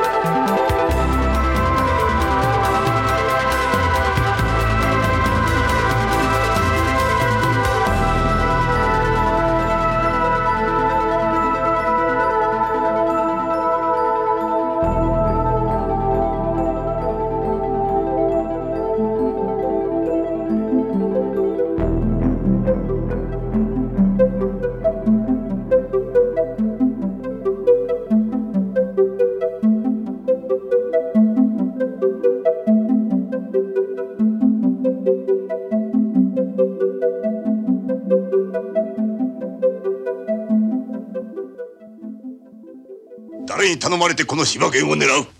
Speaker 4: れてこの柴犬を狙う。